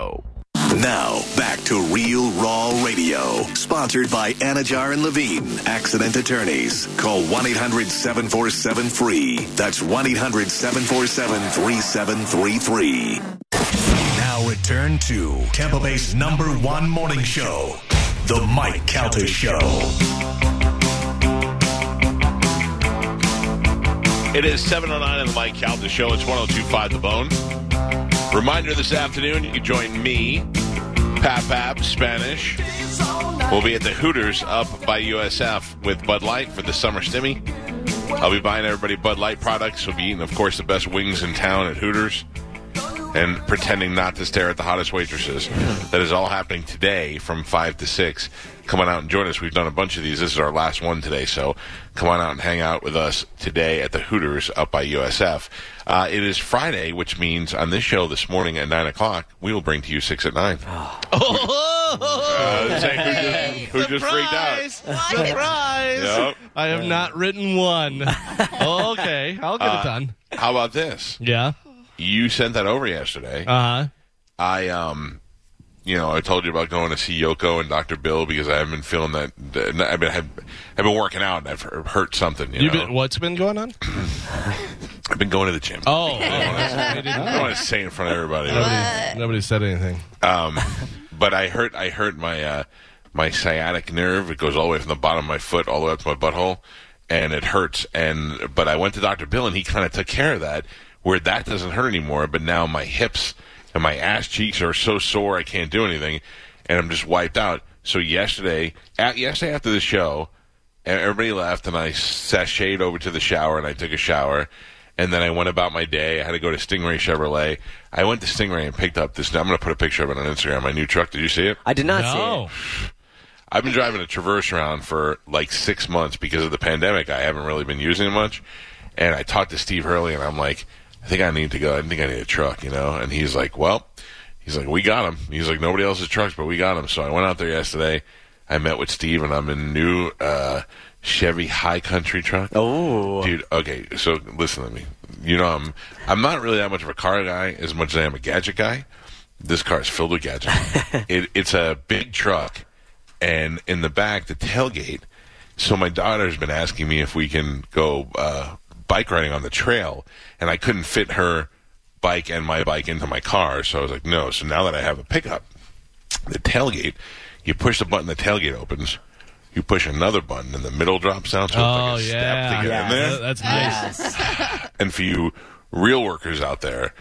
Now, back to Real Raw Radio, sponsored by Anidjar and Levine, accident attorneys. Call 1 800 747 free. That's 1 800 747 3733. Now, return to Tampa Bay's number one morning show, The Mike Calta Show. It is 709 on the Mike Calta Show. It's 1025 The Bone. Reminder this afternoon, you join me, Pap Pap, Spanish. We'll be at the Hooters up by USF with Bud Light for the summer stimmy. I'll be buying everybody Bud Light products. We'll be eating, of course, the best wings in town at Hooters and pretending not to stare at the hottest waitresses. That is all happening today from 5 to 6. Come on out and join us. We've done a bunch of these. This is our last one today, so come on out and hang out with us today at the Hooters up by USF. Uh, it is Friday, which means on this show this morning at 9 o'clock, we will bring to you 6 at 9. Uh, saying who just, who just freaked out? Surprise! Yep. I have not written one. okay, I'll get Uh, it done. How about this? Yeah. You sent that over yesterday. Uh huh. I um, you know, I told you about going to see Yoko and Dr. Bill because I haven't been feeling that. I've been I've, I've been working out and I've hurt something. You You know, been, what's been going on? I've been going to the gym. Oh, I don't want to say in front of everybody. nobody, nobody said anything. Um, but I hurt I hurt my uh, my sciatic nerve. It goes all the way from the bottom of my foot all the way up to my butthole, and it hurts. And but I went to Dr. Bill and he kind of took care of that, where that doesn't hurt anymore. But now my hips and my ass cheeks are so sore I can't do anything, and I'm just wiped out. So yesterday, at, yesterday after the show, everybody left, and I sashayed over to the shower and I took a shower. And then I went about my day. I had to go to Stingray Chevrolet. I went to Stingray and picked up this. I'm going to put a picture of it on Instagram. My new truck. Did you see it? I did not No. see it. I've been driving a Traverse around for like six months because of the pandemic. I haven't really been using it much. And I talked to Steve Hurley, and I'm like, I think I need to go. I think I need a truck, you know. And he's like, Well, he's like, we got him. He's like, nobody else's trucks, but we got him. So I went out there yesterday. I met with Steve, and I'm in a new uh, Chevy High Country truck. Oh, Dude, okay, so listen to me. You know, I'm I'm not really that much of a car guy as much as I am a gadget guy. This car is filled with gadgets. it, it's a big truck, and in the back, the tailgate. So my daughter's been asking me if we can go uh, bike riding on the trail, and I couldn't fit her bike and my bike into my car, so I was like, no. So now that I have a pickup, the tailgate, you push the button, the tailgate opens. You push another button, and the middle drops down. So Oh it's like a yeah, step to get in there. That's nice. And for you real workers out there,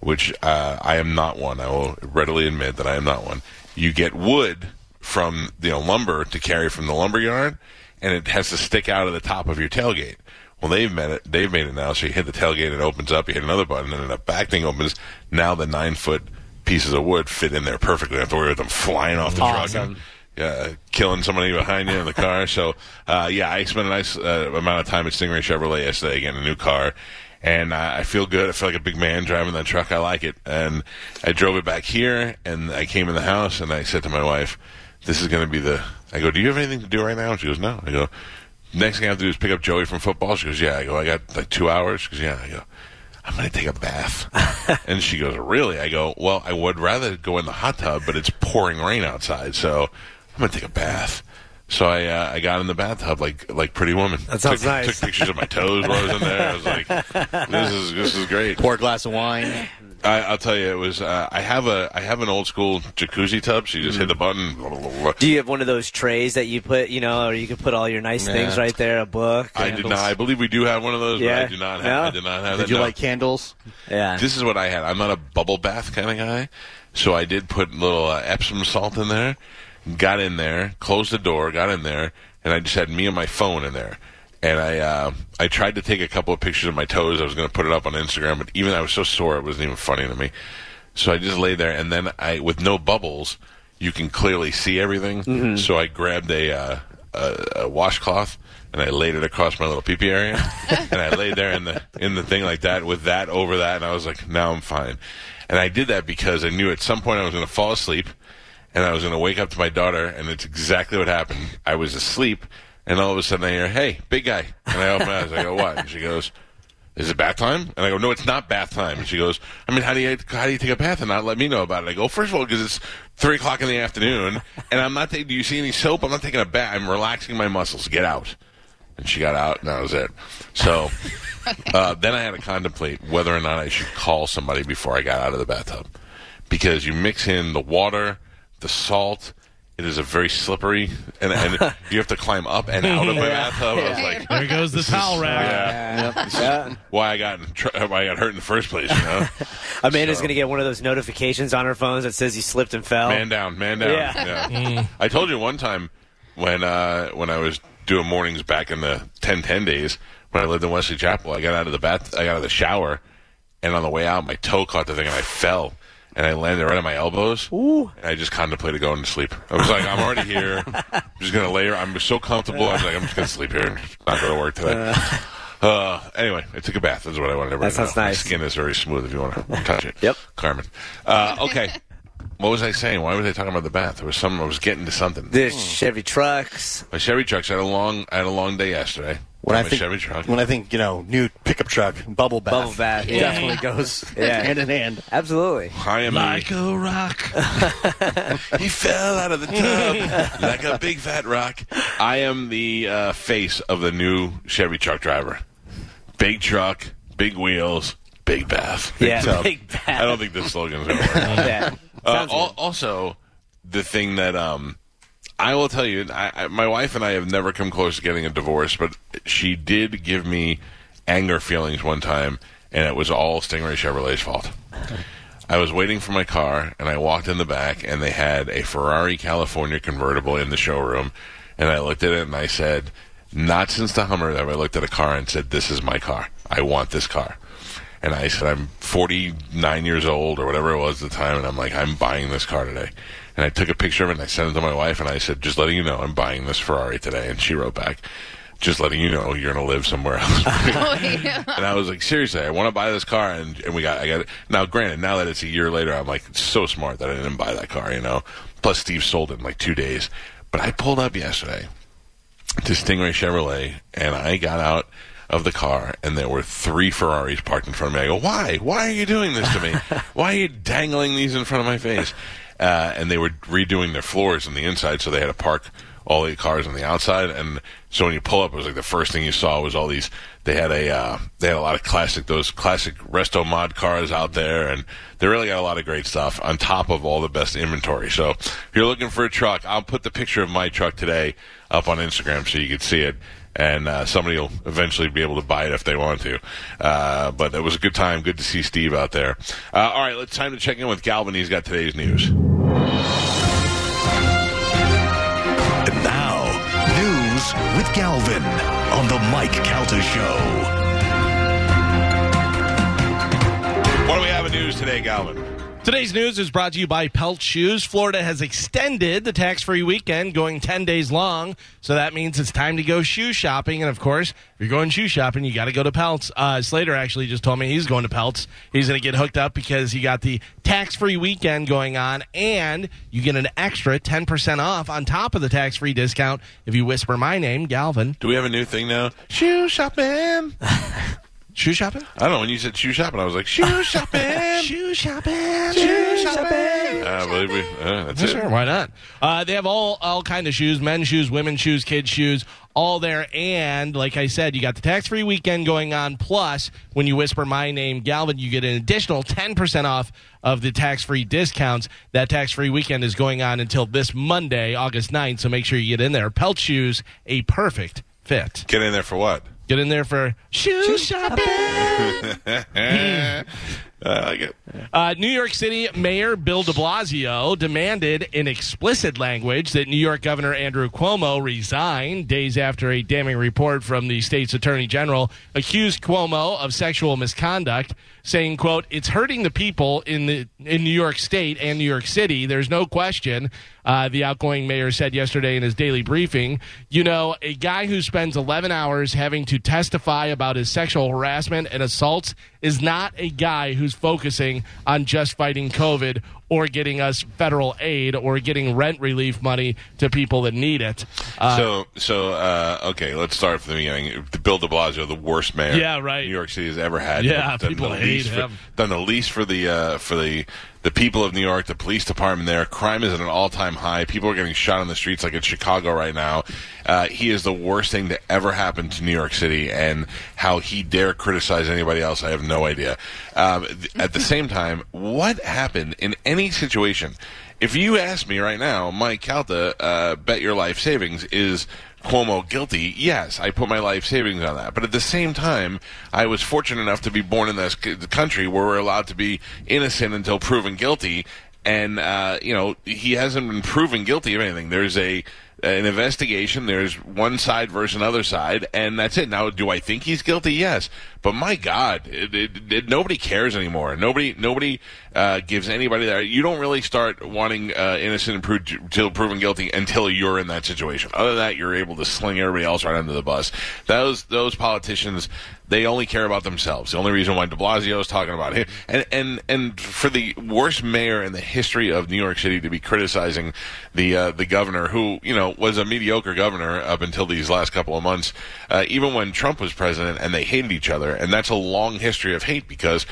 which uh, I am not one, I will readily admit that I am not one. You get wood from you know lumber to carry from the lumber yard, and it has to stick out of the top of your tailgate. Well, they've made it. They've made it now. So you hit the tailgate, it opens up. You hit another button, and then the back thing opens. Now the nine foot pieces of wood fit in there perfectly. Don't have to worry about them flying off the truck. And, uh, killing somebody behind you in the car. So, uh, yeah, I spent a nice uh, amount of time at Stingray Chevrolet yesterday getting a new car. And uh, I feel good. I feel like a big man driving that truck. I like it. And I drove it back here, and I came in the house, and I said to my wife, "This is going to be the." I go, "Do you have anything to do right now?" And she goes, "No." I go, "Next thing I have to do is pick up Joey from football." She goes, "Yeah." I go, "I got like two hours." She goes, "Yeah." I go, I'm going to take a bath. and she goes, Really? I go, Well, I would rather go in the hot tub, but it's pouring rain outside, so I'm going to take a bath. So I uh, I got in the bathtub like like Pretty Woman. That sounds took, nice. Took pictures of my toes while I was in there. I was like, "This is this is great." Pour a glass of wine. I, I'll tell you, it was. Uh, I have a I have an old school jacuzzi tub. So you just hit the button. do you have one of those trays that you put, you know, or you can put all your nice Yeah. things right there, a book? I did not. I believe we do have one of those, Yeah. but I do not have. No? I did not have Did that. you no. like candles? Yeah. This is what I had. I'm not a bubble bath kind of guy, so I did put little uh, Epsom salt in there. Got in there, closed the door, got in there, and I just had me and my phone in there. And I uh, I tried to take a couple of pictures of my toes. I was going to put it up on Instagram, but even I was so sore, it wasn't even funny to me. So I just lay there, and then I, with no bubbles, you can clearly see everything. So I grabbed a, uh, a, a washcloth and I laid it across my little pee pee area, and I laid there in the in the thing like that with that over that, and I was like, now I'm fine. And I did that because I knew at some point I was going to fall asleep, and I was going to wake up to my daughter, and it's exactly what happened. I was asleep, and all of a sudden I hear, "Hey, big guy," and I open my eyes. I go, "What?" And she goes. is it bath time? And I go, no, it's not bath time. And she goes, I mean, how do you how do you take a bath and not let me know about it? I go, first of all, because it's three o'clock in the afternoon, and I'm not. taking. do you see any soap? I'm not taking a bath. I'm relaxing my muscles. Get out. And she got out, and that was it. So uh, then I had to contemplate whether or not I should call somebody before I got out of the bathtub, because you mix in the water, the salt. It is a very slippery, and, and you have to climb up and out of my bathtub. I was like, There goes the towel rack. yeah, Yeah. why I got tr- why I got hurt in the first place. You know, Amanda's So- going to get one of those notifications on her phones that says you slipped and fell. man down, man down. Yeah. Yeah. I told you one time when uh, when I was doing mornings back in the 10-10 days when I lived in Wesley Chapel. I got out of the bath, I got out of the shower, and on the way out, my toe caught the thing, and I fell. And I landed right on my elbows. Ooh. And I just contemplated going to sleep. I was like, I'm already here. I'm just going to lay here. I'm so comfortable. I was like, I'm just going to sleep here and not go to work today. Uh, anyway, I took a bath. That's what I wanted That to sounds know. nice. My skin is very smooth if you want to touch it. Yep. Carmen. Uh, okay. what was I saying? Why was I talking about the bath? There was some. I was getting to something. The Chevy trucks. My Chevy trucks. I had a long. I had a long day yesterday. When I my think, Chevy truck. when I think, you know, new pickup truck, bubble bath. Bubble bath, It yeah. definitely goes Yeah. hand in hand. Absolutely. I am Like a rock. he fell out of the tub like a big fat rock. I am the uh, face of the new Chevy truck driver. Big truck, big wheels, big bath. Big Yeah. tub. Big bath. I don't think this slogan's gonna work. Yeah. Uh, al- also, the thing that um, I will tell you, I, I, my wife and I have never come close to getting a divorce, but she did give me anger feelings one time, and it was all Stingray Chevrolet's fault. I was waiting for my car, and I walked in the back, and they had a Ferrari California convertible in the showroom, and I looked at it and I said, "Not since the Hummer have I looked at a car and said this is my car. I want this car." And I said, I'm 49 years old or whatever it was at the time, and I'm like, I'm buying this car today. And I took a picture of it and I sent it to my wife, and I said, just letting you know, I'm buying this Ferrari today. And she wrote back, just letting you know, you're going to live somewhere else. Oh, and I was like, seriously, I want to buy this car, and, and we got, I got it. Now, granted, now that it's a year later, I'm like, so smart that I didn't buy that car, you know. Plus, Steve sold it in like two days. But I pulled up yesterday to Stingray Chevrolet, and I got out of the car, and there were three Ferraris parked in front of me. I go, "Why? Why are you doing this to me? Why are you dangling these in front of my face?" Uh, and they were redoing their floors on the inside, so they had to park all the cars on the outside. And so when you pull up, it was like the first thing you saw was all these. They had a uh, they had a lot of classic those classic resto mod cars out there, and they really got a lot of great stuff on top of all the best inventory. So if you're looking for a truck, I'll put the picture of my truck today up on Instagram so you can see it. And uh, somebody will eventually be able to buy it if they want to. Uh, but it was a good time. Good to see Steve out there. Uh, all right, it's time to check in with Galvin. He's got today's news. And now, news with Galvin on the Mike Calta Show. What do we have in news today, Galvin? Today's news is brought to you by Pelt Shoes. Florida has extended the tax free weekend, going 10 days long. So that means it's time to go shoe shopping. And of course, if you're going shoe shopping, you got to go to Pelts. Uh, Slater actually just told me he's going to Pelts. He's going to get hooked up because he got the tax free weekend going on, and you get an extra 10% off on top of the tax free discount if you whisper my name, Galvin. Do we have a new thing now? Shoe shopping. Shoe shopping? I don't know. When you said shoe shopping, I was like, shoe shopping. Shoe shopping. Shoe shopping. Uh, believe me. Uh, that's it. Sure, why not? Uh, they have all all kind of shoes: men's shoes, women's shoes, kids' shoes, all there. And like I said, you got the tax free weekend going on. Plus, when you whisper my name, Galvin, you get an additional ten percent off of the tax free discounts. That tax free weekend is going on until this Monday, August 9th, So make sure you get in there. Pelt shoes, a perfect fit. Get in there for what? Get in there for shoe shopping. I like it. Uh, New York City Mayor Bill de Blasio demanded in explicit language that New York Governor Andrew Cuomo resign days after a damning report from the state's attorney general accused Cuomo of sexual misconduct, saying, quote, it's hurting the people in the in New York State and New York City. There's no question. Uh, the outgoing mayor said yesterday in his daily briefing, you know, a guy who spends 11 hours having to testify about his sexual harassment and assaults is not a guy who's focusing on just fighting COVID or getting us federal aid or getting rent relief money to people that need it. Uh, so, so uh, okay, let's start from the beginning. Bill De Blasio, the worst mayor, Yeah, right. New York City has ever had. Yeah, done people the hate for- him. done the least for the uh, for the the people of New York, the police department there. Crime is at an all time high. People are getting shot on the streets like in Chicago right now. Uh, he is the worst thing to ever happen to New York City, and how he dare criticize anybody else, I have no idea. Um, th- at the same time, what happened in any situation? If you ask me right now, Mike Calta, uh, bet your life savings is Cuomo guilty? Yes, I put my life savings on that. But at the same time, I was fortunate enough to be born in this country where we're allowed to be innocent until proven guilty. And uh, you know, he hasn't been proven guilty of anything. There's a an investigation. There's one side versus another side, and that's it. Now, do I think he's guilty? Yes, but my God, it, it, it, nobody cares anymore. Nobody, nobody uh, gives anybody that. You don't really start wanting uh, innocent until proven guilty until you're in that situation. Other than that, you're able to sling everybody else right under the bus. Those those politicians, they only care about themselves. The only reason why De Blasio is talking about him, and and and for the worst mayor in the history of New York City to be criticizing the uh, the governor, who you know was a mediocre governor up until these last couple of months, uh, even when Trump was president, and they hated each other, and that's a long history of hate because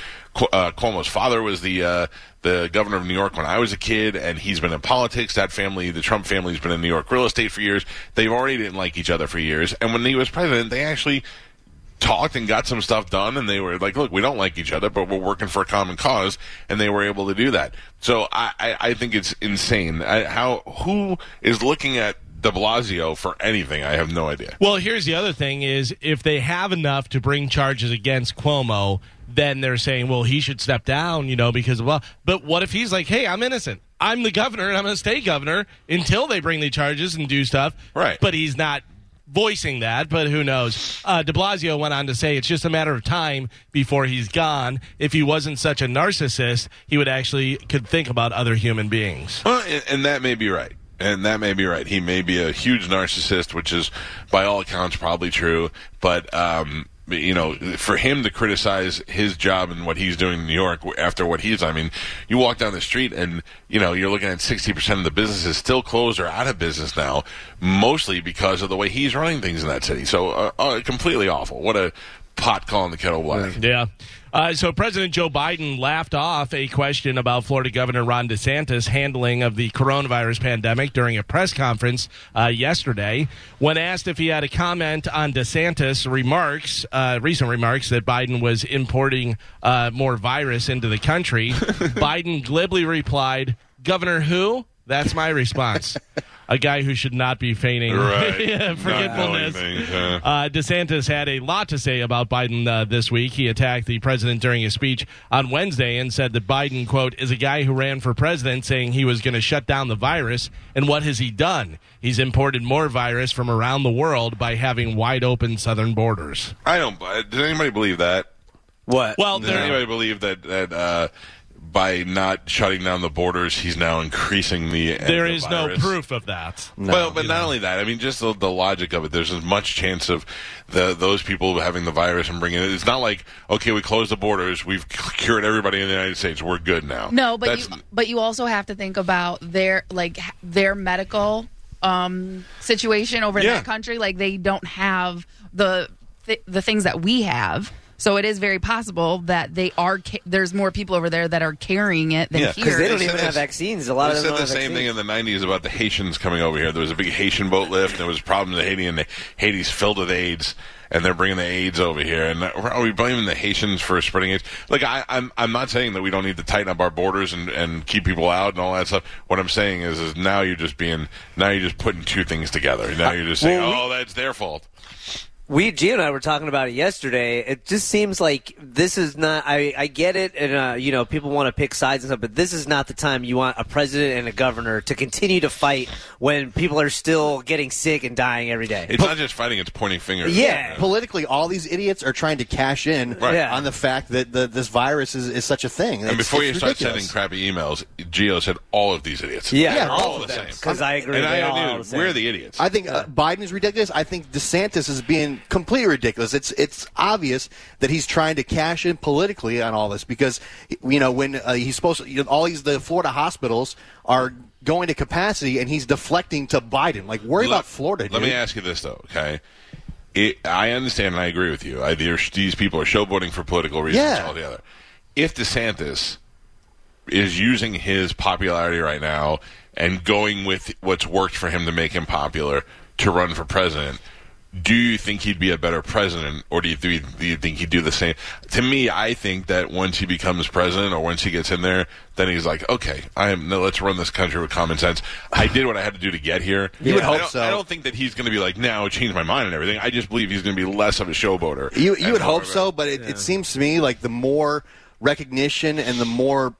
uh, Cuomo's father was the uh, the governor of New York when I was a kid, and he's been in politics. That family, the Trump family's been in New York real estate for years. They've already didn't like each other for years, and when he was president, they actually talked and got some stuff done and they were like look we don't like each other but we're working for a common cause and they were able to do that so i i, I think it's insane I, how who is looking at de blasio for anything i have no idea Well, here's the other thing: is if they have enough to bring charges against Cuomo, then they're saying, well, he should step down, you know, because well. But what if he's like, hey, I'm innocent. I'm the governor, and I'm going to stay governor until they bring the charges and do stuff. Right. But he's not voicing that. But who knows? Uh, De Blasio went on to say it's just a matter of time before he's gone. If he wasn't such a narcissist, he would actually could think about other human beings. Well, and, and that may be right. And that may be right. He may be a huge narcissist, which is, by all accounts, probably true. But, um, you know, for him to criticize his job and what he's doing in New York after what he's, I mean, you walk down the street and, you know, you're looking at 60% of the businesses still closed or out of business now, mostly because of the way he's running things in that city. So, uh, uh, completely awful. What a pot calling the kettle black. Yeah. Uh, so President Joe Biden laughed off a question about Florida Governor Ron DeSantis' handling of the coronavirus pandemic during a press conference uh, yesterday. When asked if he had a comment on DeSantis' remarks, uh, recent remarks that Biden was importing uh, more virus into the country, Biden glibly replied, "Governor who?" That's my response. a guy who should not be feigning Right. yeah, forgetfulness. things, huh? Uh, DeSantis had a lot to say about Biden uh, this week. He attacked the president during a speech on Wednesday and said that Biden, quote, is a guy who ran for president saying he was going to shut down the virus. And what has he done? He's imported more virus from around the world by having wide open southern borders. I don't, bu- does anybody believe that? What? Well, Does anybody believe that that uh, by not shutting down the borders, he's now increasing the? There is no proof of that. well, but not only that. I mean, just the, the logic of it. There's as much chance of the those people having the virus and bringing it. It's not like okay, we closed the borders, we've cured everybody in the United States, we're good now. No, but That's, you but you also have to think about their like their medical um, situation over in Yeah. that country. Like they don't have the th- the things that we have. So it is very possible that they are. Ca- there's more people over there that are carrying it than Yeah, 'cause here. Because they don't They even have this- vaccines. A lot of them said the have same thing in the '90s about the Haitians coming over here. There was a big Haitian boat lift, and there was problems in Haiti, and Haiti's filled with AIDS, and they're bringing the AIDS over here. And are we blaming the Haitians for spreading AIDS? Like, I, I'm I'm not saying that we don't need to tighten up our borders and, and keep people out and all that stuff. What I'm saying is, is now you're just being now you're just putting two things together. Now uh, you're just saying, Well, we- oh, that's their fault. We, Gio and I were talking about it yesterday. It just seems like this is not. I, I get it, and uh, you know, people want to pick sides and stuff, but this is not the time you want a president and a governor to continue to fight when people are still getting sick and dying every day. It's not just fighting; it's pointing fingers. Yeah. Politically, all these idiots are trying to cash in Right. Yeah. on the fact that the, this virus is, is such a thing. And It's- before you it's start sending crappy emails, Geo said all of these idiots. yeah, Yeah, all, all of of them. them. Because I agree. and I all knew are the same. we're the idiots. I think uh, Biden is ridiculous. I think DeSantis is being com- completely ridiculous. It's it's obvious that he's trying to cash in politically on all this because you know when uh, he's supposed to, you know, all these the Florida hospitals are going to capacity and he's deflecting to Biden. Like worry Let- about Florida. Let dude. me ask you this though, okay? It, I understand and I agree with you. I, these people are showboating for political reasons Yeah. altogether. If DeSantis is using his popularity right now and going with what's worked for him to make him popular to run for president, do you think he'd be a better president, or do you, do you, do you think he'd do the same? To me, I think that once he becomes president, or once he gets in there, then he's like, okay, I am. No, let's run this country with common sense. I did what I had to do to get here. You would I hope don't- so. I don't think that he's going to be like now change my mind and everything. I just believe he's going to be less of a showboater. You you would hope of so, but it, it seems to me like the more recognition and the more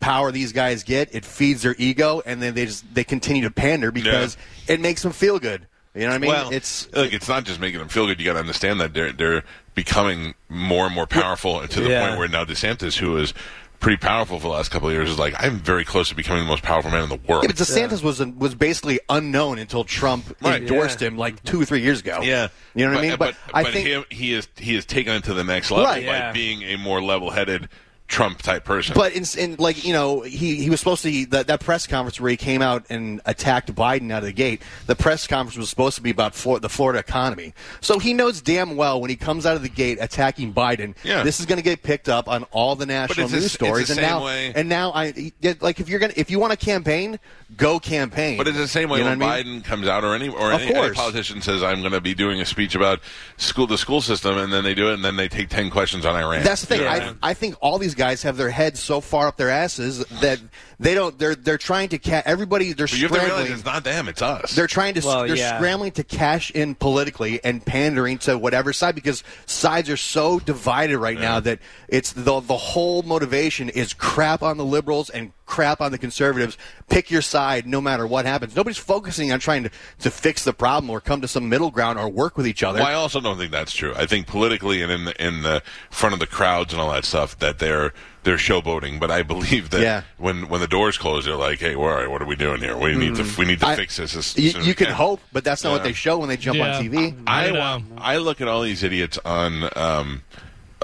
power these guys get, it feeds their ego, and then they just they continue to pander because it makes them feel good. You know what I mean? well, it's look, it's not just making them feel good. You got to understand that they're they're becoming more and more powerful, and to the Yeah. point where now DeSantis, who is pretty powerful for the last couple of years, is like I'm very close to becoming the most powerful man in the world. yeah, but DeSantis was was basically unknown until Trump Right. endorsed him like two or three years ago. Yeah, you know what I mean. But, I but think he, he is he is taken it to the next level Right. by Yeah. being a more level-headed Trump type person. But in, in like you know, he he was supposed to that that press conference where he came out and attacked Biden out of the gate. The press conference was supposed to be about Flor- the Florida economy. So he knows damn well when he comes out of the gate attacking Biden, Yeah. this is going to get picked up on all the national news the stories. and now, way- and now I like if you're gonna if you want to campaign, go campaign. But it's the same way You know when what I mean? Biden comes out, or any or any, any politician says, "I'm going to be doing a speech about school the school system," and then they do it, and then they take ten questions on Iran. That's the thing. Yeah. I, I think all these guys have their heads so far up their asses that they don't. They're they're trying to ca- everybody. They're but you have to realize scrambling. it's not them; it's us. They're trying to. Well, they're yeah. scrambling to cash in politically and pandering to whatever side because sides are so divided right now that it's the the whole motivation is crap on the liberals and crap on the conservatives. Pick your side, no matter what happens. Nobody's focusing on trying to to fix the problem or come to some middle ground or work with each other. Well, I also don't think that's true. I think politically and in the, in the front of the crowds and all that stuff that they're they're showboating. But I believe that Yeah. when when the doors close, they're like, "Hey, we're all right, what are we doing here? We need to we need to. I- fix this." As You, as you can can." hope, but that's not what they show when they jump Yeah. on TV. I Right, wa- um, I look at all these idiots on um,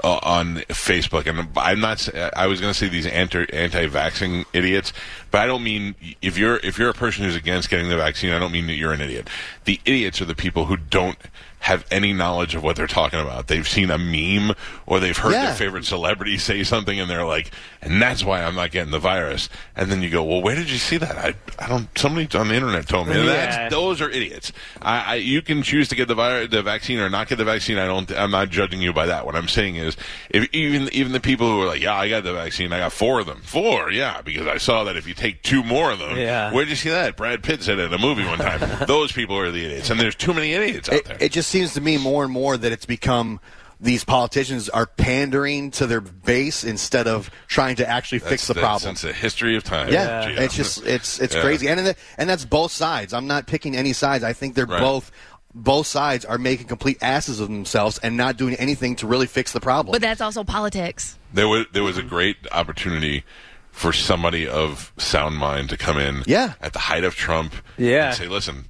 uh, on Facebook, and I'm not. I was going to say these anti anti-vaxxing idiots, but I don't mean if you're if you're a person who's against getting the vaccine. I don't mean that you're an idiot. The idiots are the people who don't have any knowledge of what they're talking about. They've seen a meme or they've heard Yeah. their favorite celebrity say something, and they're like, "And that's why I'm not getting the virus." And then you go, "Well, where did you see that?" I, I don't. Somebody on the internet told me. Yeah. That's, those are idiots. I, I, you can choose to get the virus, the vaccine, or not get the vaccine. I don't. I'm not judging you by that. What I'm saying is, if even even the people who are like, "Yeah, I got the vaccine. I got four of them. Four, yeah, because I saw that if you take two more of them, Yeah. where'd you see that? Brad Pitt said it in a movie one time. those people are the idiots, and there's too many idiots out it, there. it just seems to me more and more that it's become these politicians are pandering to their base instead of trying to actually fix the That's- problem. Since the history of time. Yeah, Gio. it's just it's it's Yeah. crazy, and and that's both sides. I'm not picking any sides. I think they're Right. both both sides are making complete asses of themselves and not doing anything to really fix the problem. But that's also politics. There was there was a great opportunity for somebody of sound mind to come in Yeah. at the height of Trump Yeah. and say, listen,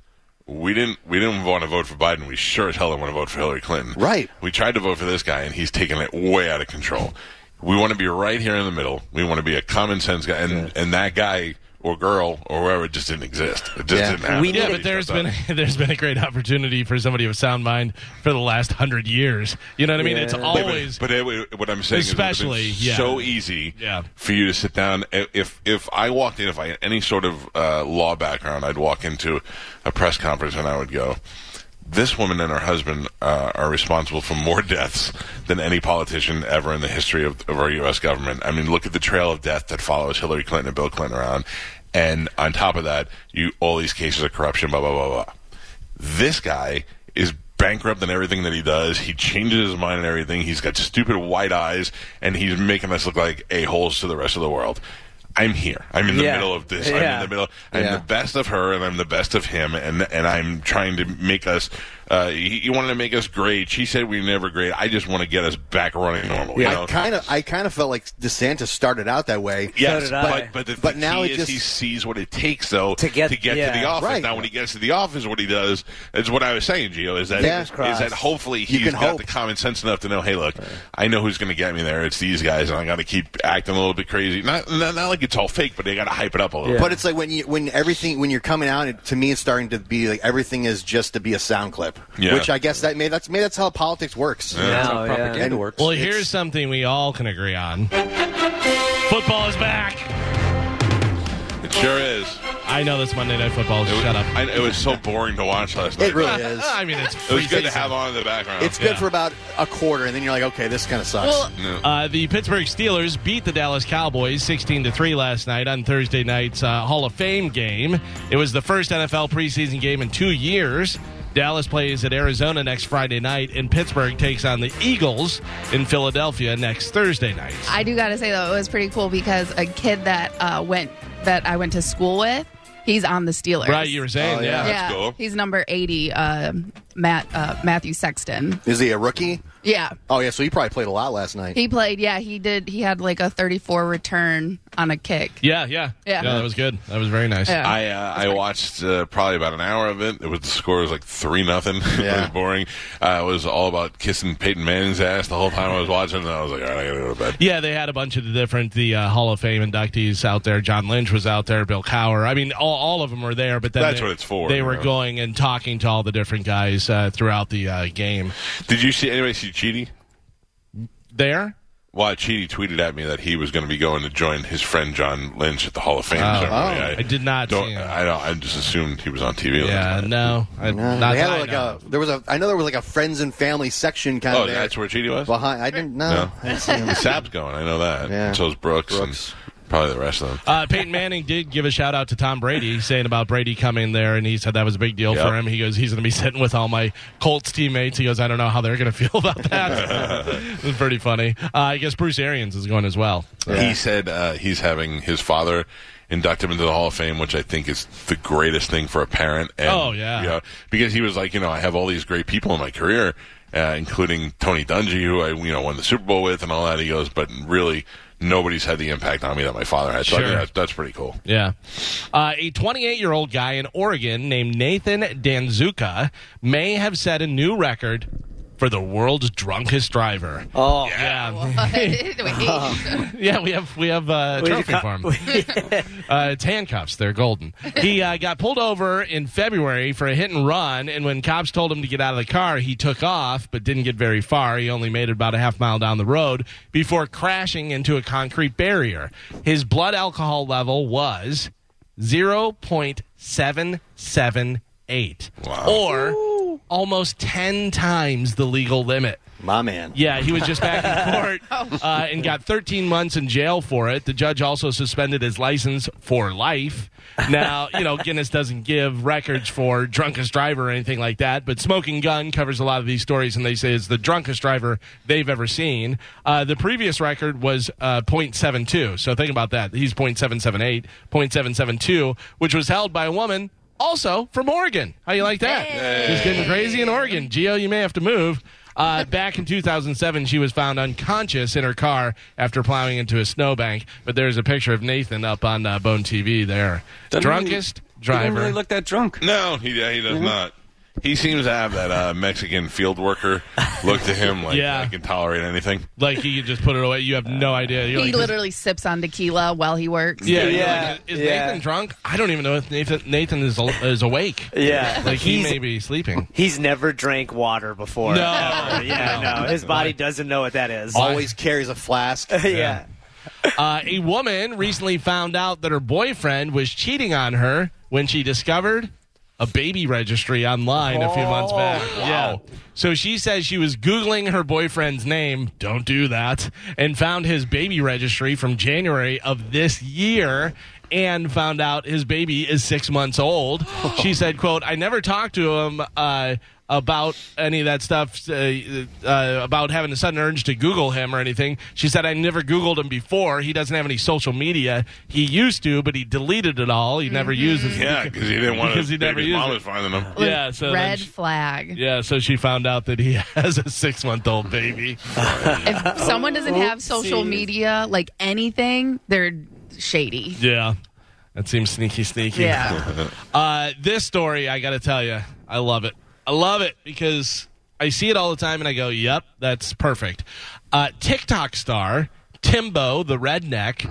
we didn't we didn't want to vote for Biden. We sure as hell didn't want to vote for Hillary Clinton. Right. We tried to vote for this guy and he's taken it way out of control. We want to be right here in the middle. We want to be a common sense guy and and that guy or girl or whoever just didn't exist. It just Yeah. didn't happen. We Yeah, but there's Stuff been done. there's been a great opportunity for somebody of sound mind for the last hundred years. You know what I mean? It's Yeah. But- but- always But, it- what I'm saying Especially, is, it yeah. so easy Yeah. for you to sit down. If if I walked in, if I had any sort of uh, law background, I'd walk into a press conference and I would go. This woman and her husband uh, are responsible for more deaths than any politician ever in the history of, of our U.S. government. I mean, look at the trail of death that follows Hillary Clinton and Bill Clinton around, and on top of that, you all these cases of corruption, blah blah blah blah this guy is bankrupt in everything that he does. He changes his mind and everything. He's got stupid white eyes, and he's making us look like a holes to the rest of the world. I'm here. I'm in the Yeah. middle of this. I'm in the middle. I'm Yeah. the best of her, and I'm the best of him, and and I'm trying to make us Uh, he, he wanted to make us great. She said we were never great. I just want to get us back running normal. You know? I kind of, I kind of felt like DeSantis started out that way. Yes, did I. but but the, But the now key it is he just- sees what it takes though To get- to get yeah. to the office. Right. Now, when he gets to the office, what he does is what I was saying, Gio. Is that Yeah. is Fingers that hopefully he's got hope. the common sense enough to know, hey, look, I know who's going to get me there. It's these guys, and I got to keep acting a little bit crazy. Not, not not like it's all fake, but they got to hype it up a little. But it's like when you when everything when you're coming out, it, to me, it's starting to be like everything is just to be a sound clip. Yeah. Which I guess that may that's maybe that's how politics works. Yeah. No, yeah. Propaganda works. Well, It's- here's something we all can agree on. Football is back. It sure is. I know this Monday Night Football. Shut up. I, it was so boring to watch last night. It really is. I mean, it's It was good to have on in the background. It's good Yeah. for about a quarter, and then you're like, okay, this kind of sucks. Well, Uh, the Pittsburgh Steelers beat the Dallas Cowboys 16 to 3 last night on Thursday night's uh, Hall of Fame game. It was the first NFL preseason game in two years. Dallas plays at Arizona next Friday night, and Pittsburgh takes on the Eagles in Philadelphia next Thursday night. I do got to say though, it was pretty cool because a kid that uh, went that I went to school with, he's on the Steelers. right, you were saying, Oh, yeah. yeah. yeah, cool. he's number eighty, uh, Matt uh, Matthew Sexton. is he a rookie? Yeah, Oh yeah, so he probably played a lot last night. he played. Yeah, he did. He had like a thirty-four return on a kick. Yeah, yeah, Yeah. That was good. That was very nice. Yeah. I uh, I watched uh, probably about an hour of it. It was the score was like three nothing. it Yeah. was boring. Uh, it was all about kissing Peyton Manning's ass the whole time I was watching. And I was like, all right, I gotta go to bed. Yeah, they had a bunch of the different the uh, Hall of Fame inductees out there. John Lynch was out there, Bill Cowher. I mean, all, all of them were there. But then That's they, what it's for, They were know. going and talking to all the different guys uh, throughout the uh, game. Did you see anybody see Cheaty? There, Well, Cheaty tweeted at me that he was going to be going to join his friend John Lynch at the Hall of Fame Oh. ceremony. Oh. I did not Don't, see him. I don't. I just assumed he was on TV. yeah, last no, I, No, not had that I like know. a there was a I know there was like a friends and family section kind Oh, of there that's where Cheaty was. behind. I didn't know. No. I didn't see him. Sap's going. I know that. Yeah. And so is Brooks, Brooks. and probably the rest of them. Uh, Peyton Manning did give a shout out to Tom Brady, saying about Brady coming there, and he said that was a big deal Yep. for him. He goes, he's going to be sitting with all my Colts teammates. He goes, I don't know how they're going to feel about that. it was pretty funny. Uh, I guess Bruce Arians is going as well. He said uh, he's having his father induct him into the Hall of Fame, which I think is the greatest thing for a parent. And, Oh, yeah. you know, because he was like, you know, I have all these great people in my career, uh, including Tony Dungy, who I you know won the Super Bowl with, and all that. He goes, but really, nobody's had the impact on me that my father had. So I Sure. think that's, that's pretty cool. Yeah. Uh, a 28 year old guy in Oregon named Nathan Danzuka may have set a new record for the world's drunkest driver. Oh, Yeah. Wait. Yeah, we have we have uh, a trophy for him. Uh, it's handcuffs. They're golden. He uh, got pulled over in February for a hit and run, and when cops told him to get out of the car, he took off, but didn't get very far. He only made it about a half mile down the road before crashing into a concrete barrier. His blood alcohol level was 0.778, Wow. or almost 10 times the legal limit. My man. Yeah, he was just back in court uh, and got 13 months in jail for it. The judge also suspended his license for life. Now, you know, Guinness doesn't give records for drunkest driver or anything like that, but Smoking Gun covers a lot of these stories, and they say it's the drunkest driver they've ever seen. Uh, the previous record was uh, .72, so think about that. He's .778, .772, which was held by a woman also from Oregon. How you like that? Just getting crazy in Oregon. Geo, you may have to move. Uh, back in 2007, she was found unconscious in her car after plowing into a snowbank. But there's a picture of Nathan up on uh, Bone TV there. Doesn't Drunkest really, driver. Doesn't really look that drunk. No, he he does Mm-hmm. not. He seems to have that uh, Mexican field worker look to him, like Yeah. I can tolerate anything. like he can just put it away. You have no idea. You're he like, literally sips on tequila while he works. Yeah, you're Yeah, like, is yeah. Nathan drunk? I don't even know if Nathan Nathan is is awake. Yeah. Like he He's- may be sleeping. He's never drank water before. No. ever. Yeah, No. no. His body doesn't know what that is. Always carries a flask. yeah. Uh, a woman recently found out that her boyfriend was cheating on her when she discovered a baby registry online a few months back. Yeah. So she says she was Googling her boyfriend's name. Don't do that. And found his baby registry from January of this year and found out his baby is six months old. She said, quote, I never talked to him. Uh, about any of that stuff, uh, uh, about having a sudden urge to Google him or anything. She said, I never Googled him before. He doesn't have any social media. He used to, but he deleted it all. He never uses it. Yeah, because he didn't want Because he never his used mom it. was finding him. Yeah, so red she- flag. Yeah, so she found out that he has a six month old baby. If someone doesn't have social media, like anything, they're shady. Yeah. That seems sneaky, sneaky. Yeah. Uh, this story, I got to tell you, I love it. I love it because I see it all the time and I go, yep, that's perfect. Uh, TikTok star Timbo, the redneck,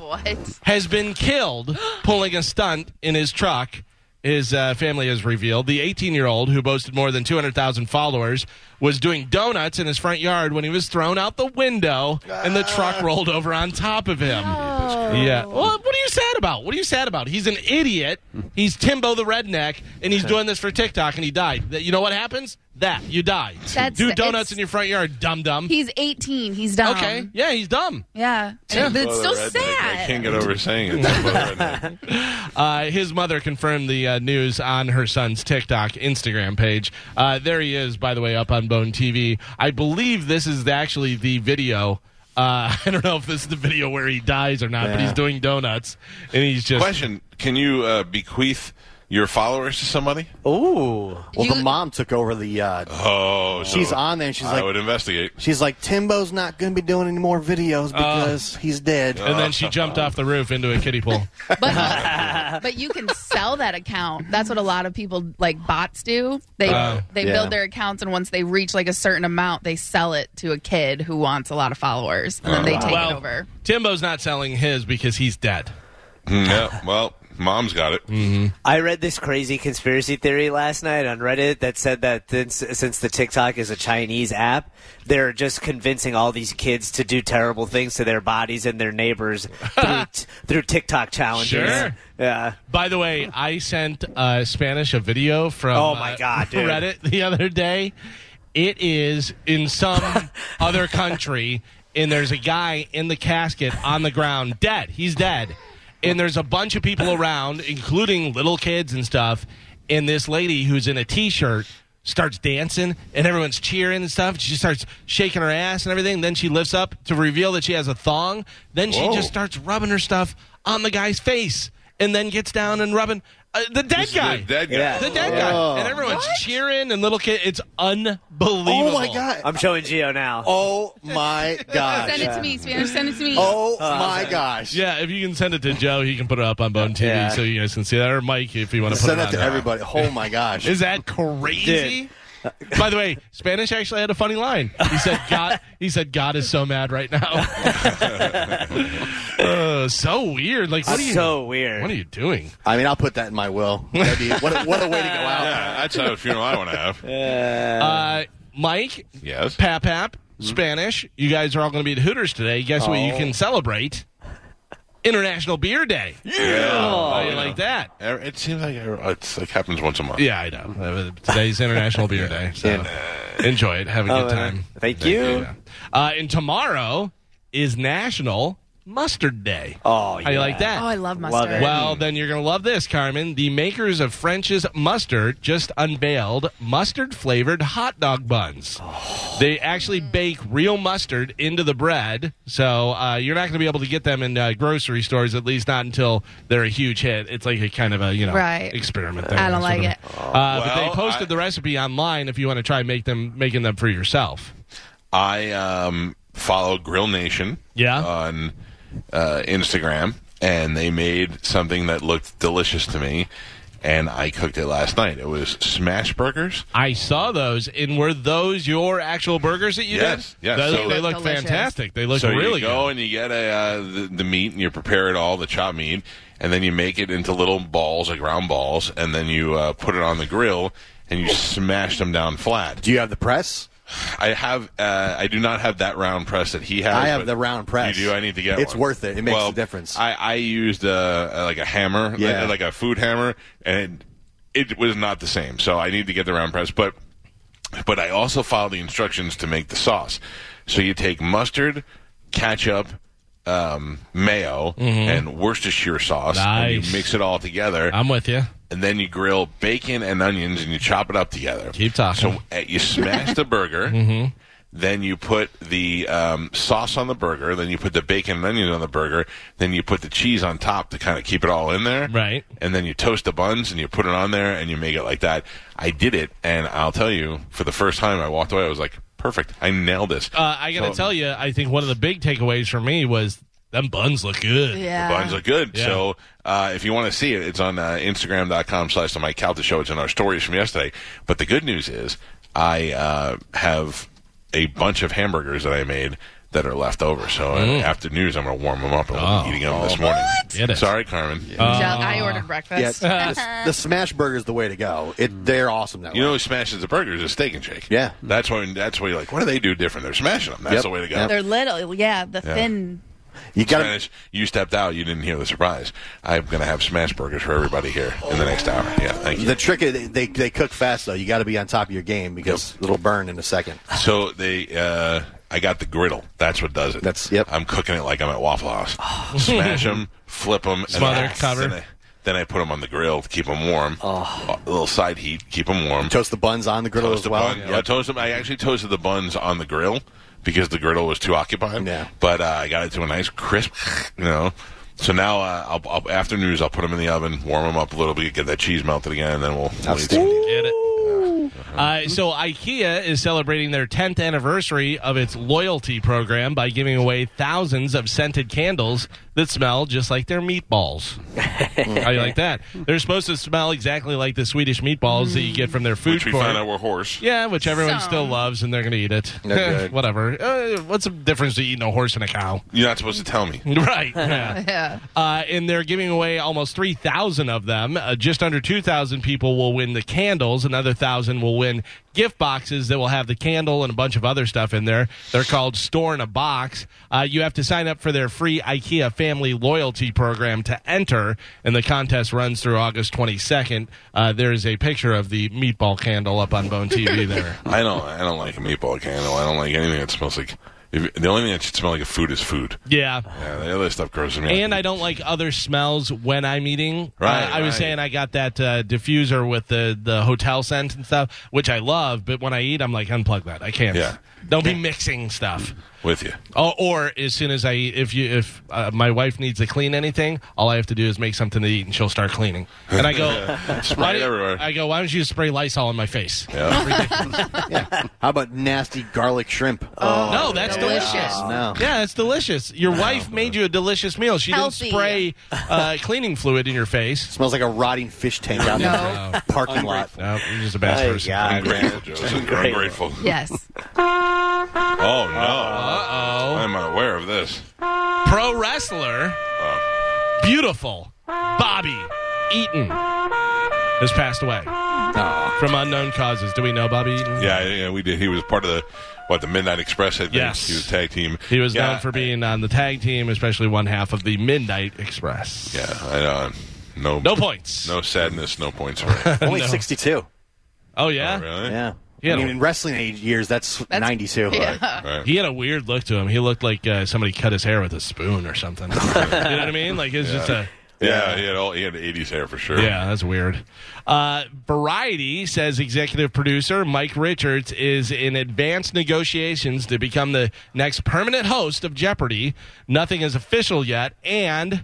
what? has been killed pulling a stunt in his truck. His uh, family has revealed the 18 year old who boasted more than 200,000 followers was doing donuts in his front yard when he was thrown out the window and the truck rolled over on top of him. Yeah. Well, what are you sad about? What are you sad about? He's an idiot. He's Timbo the redneck, and he's doing this for TikTok, and he died. You know what happens? That you die. That's- Do donuts in your front yard, dumb dumb. He's 18. He's dumb. Okay. Yeah, he's dumb. Yeah. Yeah. And It's Well, so the redneck, I can't get over saying it. Well, the redneck. Uh, his mother confirmed the uh, news on her son's TikTok Instagram page. Uh, there he is, by the way, up on Bone TV. I believe this is actually the video. Uh, I don't know if this is the video where he dies or not, but he's doing donuts and he's just. Question: Can you uh, bequeath your followers to somebody? Ooh. Well, You- the mom took over the. Uh, Oh, so She's on there and she's like, I like- would investigate. she's like, Timbo's not going to be doing any more videos because he's dead. And then she jumped off the roof into a kiddie pool. But, but you can sell that account. That's what a lot of people like bots do. They Oh. they Yeah. build their accounts and once they reach like a certain amount, they sell it to a kid who wants a lot of followers, and then they take well, it over. Timbo's not selling his because he's dead. Mm, yeah. Well, mom's got it. Mm. I read this crazy conspiracy theory last night on Reddit that said that since, since the TikTok is a Chinese app, they're just convincing all these kids to do terrible things to their bodies and their neighbors through, t- through TikTok challenges. Sure. Yeah. By the way, I sent uh, Spanish a video from Oh, my uh, God, dude. Reddit the other day. It is in some other country, and there's a guy in the casket on the ground, dead. He's dead, and there's a bunch of people around, including little kids and stuff. And this lady who's in a t-shirt starts dancing, and everyone's cheering and stuff. She starts shaking her ass and everything. Then she lifts up to reveal that she has a thong. Then she Whoa. just starts rubbing her stuff on the guy's face and then gets down and rubbing uh, the dead This guy. The dead guy. Yeah. The dead guy. And everyone's cheering and little kid. It's unbelievable. oh my god! I'm showing Geo now. Oh my gosh! Send it to me, Spanish. Send it to me. Oh my gosh! Yeah, if you can send it to Joe, he can put it up on Bone TV Yeah. so you guys can see that. Or Mike, if you want to put Send it that on to there. everybody. Oh my gosh! Is that crazy? By the way, Spanish actually had a funny line. He said, "God," he said, "God is so mad right now." uh, so weird. Like, what are you? so weird. What are you doing? I mean, I'll put that in my will. That'd be, what, a, what a way to go out. Yeah, that's not a funeral I want to have. Uh, Mike, Yes. Pap Pap, Spanish. You guys are all going to be at Hooters today. Guess what? You can celebrate International Beer Day. Yeah. How you like that? It seems like it's like happens once a month. Yeah, I know. Uh, Today's International Beer Day, so enjoy it. Have a good Oh, time. Thank you. Yeah. Uh, and tomorrow is National Mustard Day. Oh, How you like that? Oh, I love mustard. it. Well, then you're going to love this, Carmen. The makers of French's Mustard just unveiled mustard flavored hot dog buns. They actually bake real mustard into the bread, so uh, you're not going to be able to get them in uh, grocery stores, at least not until they're a huge hit. It's like a kind of a you know Right. experiment. There, I don't like it. Uh, but they posted I- the recipe online if you want to try make them making them for yourself. I um, follow Grill Nation Yeah. on uh, Instagram, and they made something that looked delicious to me, and I cooked it last night. It was smash burgers. I saw those, and were those your actual burgers that you Yes, did? yes. Those- So- they They look look delicious. fantastic. They look so really you go good. and you get a, uh, the, the meat, and you prepare it all, the chopped meat, and then you make it into little balls, like round balls, and then you uh, put it on the grill, and you smash them down flat. Do you have the press? I have. Uh, I do not have that round press that he has. I have the round press. You do. I need to get. It's one. worth it. It makes well, a difference. I, I used uh, like a hammer, Yeah. like, like a food hammer, and it, it was not the same. So I need to get the round press, but but I also follow the instructions to make the sauce. So you take mustard, ketchup. Um, mayo and Worcestershire sauce, and Mm-hmm. You mix it all together. I'm with you. And then you grill bacon and onions, and you chop it up together. Keep talking. So uh, you smash the burger. mm-hmm. Then you put the um, sauce on the burger. Then you put the bacon and onions on the burger. Then you put the cheese on top to kind of keep it all in there. Right. And then you toast the buns and you put it on there and you make it like that. I did it, and I'll tell you, for the first time, I walked away. I was like, perfect. I nailed this. Uh, I got to So- tell you, I think one of the big takeaways for me was them buns look good. Yeah. The buns look good. Yeah. So uh, if you want to see it, it's on uh, Instagram.com slash the Mike Calta Show. It's in our stories from yesterday. But the good news is I uh, have a bunch of hamburgers that I made that are left over. So uh, after news, I'm going to warm them up and we'll Oh. be eating them this morning. Get it. Sorry, Carmen. I ordered breakfast. Yeah, the, the smash burger is the way to go. It they're awesome that You way. know who smashes the burgers is Steak and Shake. Yeah. That's when that's why you're like, what do they do different? They're smashing them. That's Yep. the way to go. Yep. They're little. Yeah, the thin. You got to Spanish, you stepped out. You didn't hear the surprise. I'm going to have smash burgers for everybody here in the next hour. Yeah, thank you. the trick is they they cook fast though. You got to be on top of your game because it'll burn in a second. So they, uh, I got the griddle. That's what does it. That's- yep. I'm cooking it like I'm at Waffle House. Smash them, flip them, Smother, cover. Then I, then I put them on the grill to keep them warm. A little side heat, keep them warm. Toast the buns on the griddle Toast as the well. bun. Yeah, toast them. I actually toasted the buns on the grill because the griddle was too occupied. Yeah. But uh, I got it to a nice crisp, you know. So now, uh, I'll, I'll, after news, I'll put them in the oven, warm them up a little bit, get that cheese melted again, and then we'll. we'll eat some. Outstanding. Get it? Uh, so IKEA is celebrating their 10th anniversary of its loyalty program by giving away thousands of scented candles that smell just like their meatballs. How you like that? They're supposed to smell exactly like the Swedish meatballs that you get from their food Which we court. found out were horse. Yeah, which everyone Some. still loves, and they're going to eat it. They're. Whatever. Uh, what's the difference to eating a horse and a cow? You're not supposed to tell me. Right. Yeah. Yeah. Uh, and they're giving away almost 3,000 of them. Uh, just under 2,000 people will win the candles. Another 1,000 will win gift boxes that will have the candle and a bunch of other stuff in there. They're called Store in a Box. Uh, you have to sign up for their free IKEA family loyalty program to enter, and the contest runs through August 22nd. Uh, there is a picture of the meatball candle up on Bone TV there. I don't. I don't like a meatball candle. I don't like anything that smells like. If, the only thing that should smell like a food is food. Yeah. Yeah, the other stuff grosses me. And I don't like other smells when I'm eating. Right, Uh, I was saying I got that uh, diffuser with the, the hotel scent and stuff, which I love, but when I eat, I'm like, unplug that. I can't. Yeah. Don't be mixing stuff. With you. Oh, or as soon as I eat, if you if uh, my wife needs to clean anything, all I have to do is make something to eat, and she'll start cleaning. And I go, Spray why do- everywhere. I go, why don't you spray Lysol in my face? Yeah. How about nasty garlic shrimp? Oh, no, that's delicious. no. Yeah, that's delicious. Your wife made you a delicious meal. She Healthy. didn't spray uh, cleaning fluid in your face. Smells like a rotting fish tank out in No. the parking lot. No, you're just a bad Oh, person. God. ungrateful, Joseph. Ungrateful. Yes. Oh no! Uh-oh. I'm unaware of this. Pro wrestler, uh. beautiful Bobby Eaton has passed away from unknown causes. Do we know Bobby Eaton? Yeah, yeah, we did. He was part of the what the Midnight Express. I think Yes. he was tag team. He was yeah, known for being on the tag team, especially one half of the Midnight Express. Yeah, I know. No, No points. no sadness, no points for him. Only No. 62. Oh, yeah? Oh, really? Yeah. Yeah. I mean, in wrestling age years, that's, That's- 92. Yeah. Right. He had a weird look to him. He looked like uh, somebody cut his hair with a spoon or something. you know what I mean? Like it's just a. Yeah, he had all he had 80s hair for sure. Yeah, that's weird. Uh, Variety says executive producer Mike Richards is in advanced negotiations to become the next permanent host of Jeopardy. Nothing is official yet, and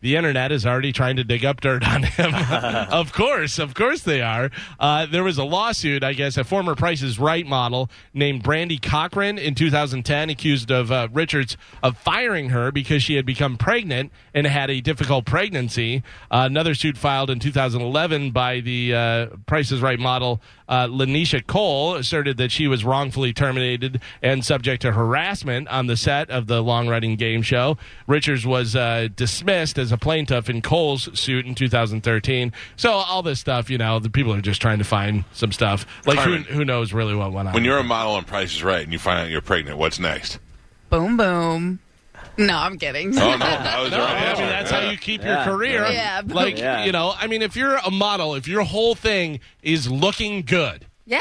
the internet is already trying to dig up dirt on him. of course, of course they are. Uh, there was a lawsuit, I guess, a former Price is Right model named Brandi Cochran in 2010 accused of uh, Richards of firing her because she had become pregnant and had a difficult pregnancy. Uh, another suit filed in 2011 by the uh, Price is Right model uh, Lanisha Cole asserted that she was wrongfully terminated and subject to harassment on the set of the long-running game show. Richards was uh, dismissed as a plaintiff in Cole's suit in 2013. So all this stuff, you know, the people are just trying to find some stuff. Like who, who knows really what went on? When you're a model on Price is Right and you find out you're pregnant, what's next? boom, boom. No, I'm kidding. Oh no, that was No, right I mean that's Yeah. how you keep Yeah. your career. Yeah. Like Yeah. you know, I mean, if you're a model, if your whole thing is looking good, yeah.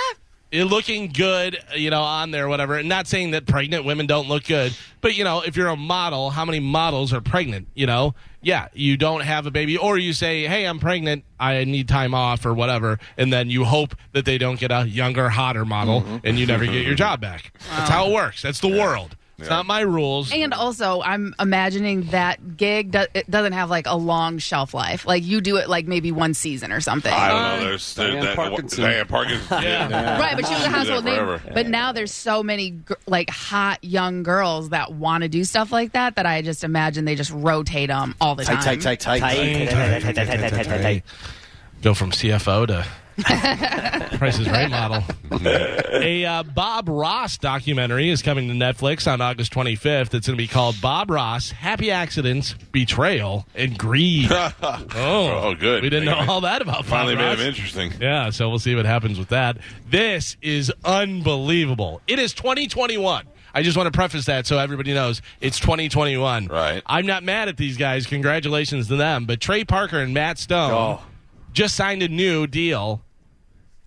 You're looking good, you know, on there, whatever. And not saying that pregnant women don't look good, but you know, if you're a model, how many models are pregnant? You know, yeah, you don't have a baby, or you say, "Hey, I'm pregnant, I need time off," or whatever, and then you hope that they don't get a younger, hotter model, mm-hmm. and you never get your job back. That's how it works. That's the world. It's not my rules. And also, I'm imagining that gig do- it doesn't have like a long shelf life. Like you do it like maybe one season or something. I don't know. Uh, there's there, Dian that, Parkinson. Dian Parkinson. Yeah. Right, but she was a household name. forever. But now there's so many gr- like hot young girls that want to do stuff like that that I just imagine they just rotate them all the time. Tight, tight, tight, tight. Tight, tight, tight, tight, tight, tight, tight, tight. Go from CFO to Price is Right model. A uh, Bob Ross documentary is coming to Netflix on August 25th. It's going to be called Bob Ross: Happy Accidents, Betrayal, and Greed. oh, Oh, good. We didn't know all that about Bob Finally made Ross. him interesting. Yeah, so we'll see what happens with that. This is unbelievable. It is 2021. I just want to preface that so everybody knows it's 2021. Right. I'm not mad at these guys. Congratulations to them. But Trey Parker and Matt Stone Oh. just signed a new deal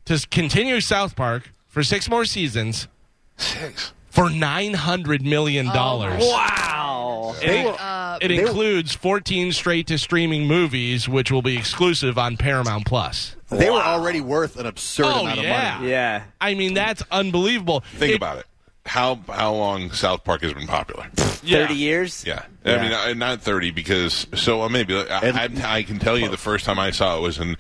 to continue South Park for six more seasons Six. for $900 million. Wow. It, Uh, it includes 14 straight to streaming movies, which will be exclusive on Paramount Plus. They were already worth an absurd Oh, amount of yeah. money. Yeah. I mean, that's unbelievable. Think It- about it. How how long South Park has been popular? Yeah. 30 years? Yeah, I mean, uh, not thirty because so uh, maybe I, I, I can tell you the first time I saw it was in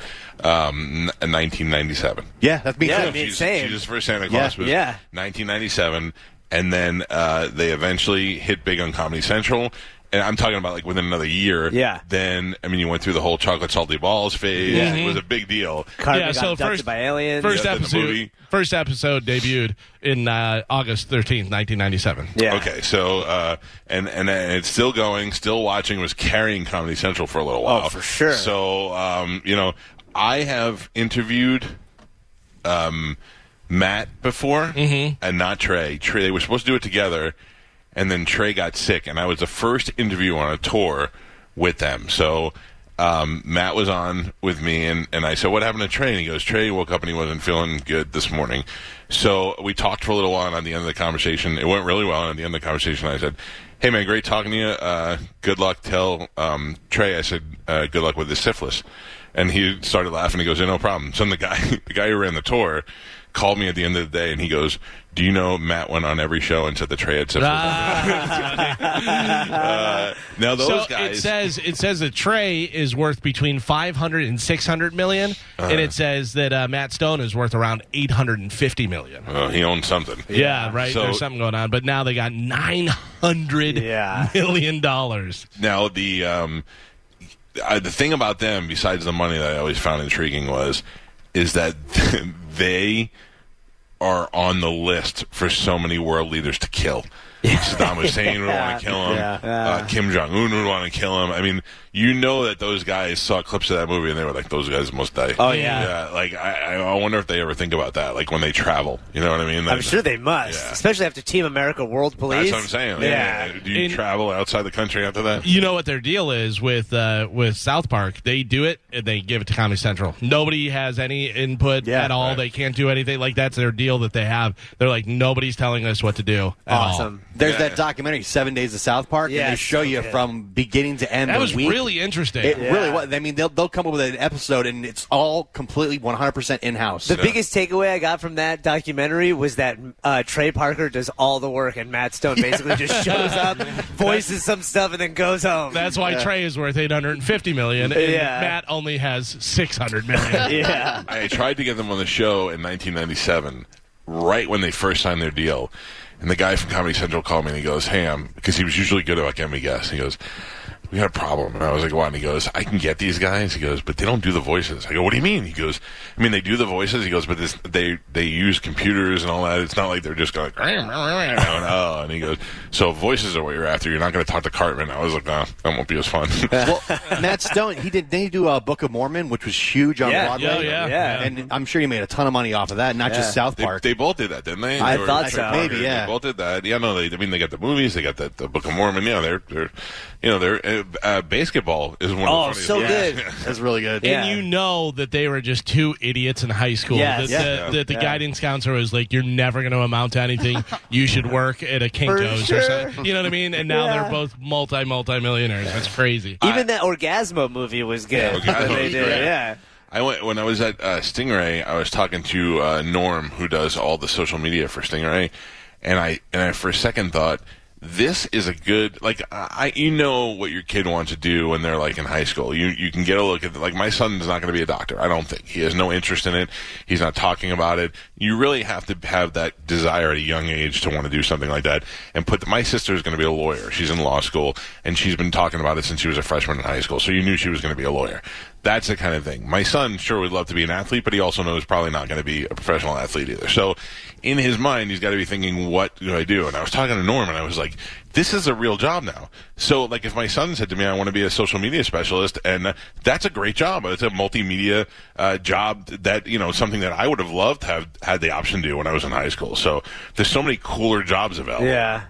um, 1997. Yeah, that's me Yeah, too. I mean- Jesus, same. Jesus for Santa Claus Yeah. was Yeah. 1997, and then uh, they eventually hit big on Comedy Central. And I'm talking about like within another year. Yeah. Then I mean, you went through the whole chocolate salty balls phase. Yeah. It was a big deal. Cartman yeah, got so first, by aliens. First Yeah, episode, movie. first episode debuted in uh, August thirteenth, nineteen ninety seven. yeah. Okay, so uh, and and then it's still going, still watching. Was carrying Comedy Central for a little while. Oh, for sure. So um, you know, I have interviewed um, Matt before, and not Trey. Trey, they were supposed to do it together, and then Trey got sick, and I was the first interview on a tour with them. So. Um, Matt was on with me, and, and I said, "What happened to Trey?" And he goes, "Trey woke up and he wasn't feeling good this morning." So we talked for a little while, and at the end of the conversation, it went really well. And at the end of the conversation, I said, "Hey man, great talking to you. Uh, good luck. Tell um, Trey I said uh, good luck with his syphilis." And he started laughing. He goes, "Yeah, no problem." So the guy, the guy who ran the tour, called me at the end of the day, and he goes, "Do you know Matt went on every show and said the Trey had syphilis?" uh, now those so guys. it says it says that Trey is worth between 500 and 600 million, Uh-huh. and it says that uh, Matt Stone is worth around 850 million. uh, he owns something. Yeah, right. So- There's something going on, but now they got 900 Yeah. million dollars. Now the um, uh, the thing about them, besides the money that I always found intriguing, was is that they are on the list for so many world leaders to kill. Saddam Hussein would want to kill him. Yeah. Uh, Kim Jong Un would want to kill him. I mean, you know that those guys saw clips of that movie and they were like, "Those guys must die." Oh, yeah. yeah. Like I, I wonder if they ever think about that, like when they travel. You know what I mean? I'm sure they must, Yeah. especially after Team America World Police. That's what I'm saying. Yeah. Do you In- travel outside the country after that? You know what their deal is with uh, with South Park? They do it and they give it to Comedy Central. Nobody has any input Yeah, at all. right. They can't do anything. Like that's their deal that they have. They're like nobody's telling us what to do. At all. Awesome. There's Yeah. that documentary, Seven Days of South Park, Yeah, and they show so you good. from beginning to end. That was week. really interesting. It Yeah. really was. I mean, they'll they'll come up with an episode, and it's all completely 100 percent in house. The biggest takeaway I got from that documentary was that uh, Trey Parker does all the work, and Matt Stone basically just shows up, voices some stuff, and then goes home. That's why Trey is worth 850 million, and Yeah. Matt only has 600 million. yeah. I tried to get them on the show in 1997, right when they first signed their deal. And the guy from Comedy Central called me and he goes, "Hey, I'm," because he was usually good about getting me guests. He goes, "We got a problem." And I was like, "What?" And he goes, "I can get these guys." He goes, "But they don't do the voices." I go, "What do you mean?" He goes, "I mean they do the voices." He goes, "But this, they they use computers and all that. It's not like they're just going." oh, and he goes, "So voices are what you're after. You're not going to talk to Cartman." I was like, "No, that won't be as fun." well, Matt Stone, he did. Didn't he do uh, Book of Mormon, which was huge on Yeah. Broadway? Oh, yeah. Yeah. And I'm sure you made a ton of money off of that, not just South Park. they both did that, didn't they? I They were- thought Trey so. Maybe, yeah. They both did that. Yeah, no, they. I mean, they got the movies. They got the, the Book of Mormon. Yeah, they're they're, you know, they're. The uh, basketball is one of the Oh, funniest. so ones. good. That's really good. Yeah. And you know that they were just two idiots in high school. Yes. That, Yeah. the, that the Yeah. guidance counselor was like, "You're never going to amount to anything. You should work at a Kinkos sure. or something." You know what I mean? And now Yeah. they're both multi multi millionaires. That's crazy. Even that Orgazmo movie was good. Yeah, Orgazmo they did. great. Yeah. I went when I was at uh, Stingray. I was talking to uh, Norm, who does all the social media for Stingray, and I and I for a second thought this is a good like I you know what your kid wants to do when they're like in high school. You you can get a look at like my son's not going to be a doctor. I don't think he has no interest in it. He's not talking about it. You really have to have that desire at a young age to want to do something like that. And put my sister is going to be a lawyer. She's in law school and she's been talking about it since she was a freshman in high school. So you knew she was going to be a lawyer. That's the kind of thing. My son sure would love to be an athlete, but he also knows probably not going to be a professional athlete either. So in his mind, he's got to be thinking, what do I do? And I was talking to Norm and I was like, this is a real job now. So like if my son said to me, I want to be a social media specialist and that's a great job. It's a multimedia uh, job that, you know, something that I would have loved to have had the option to do when I was in high school. So there's so many cooler jobs available. Yeah.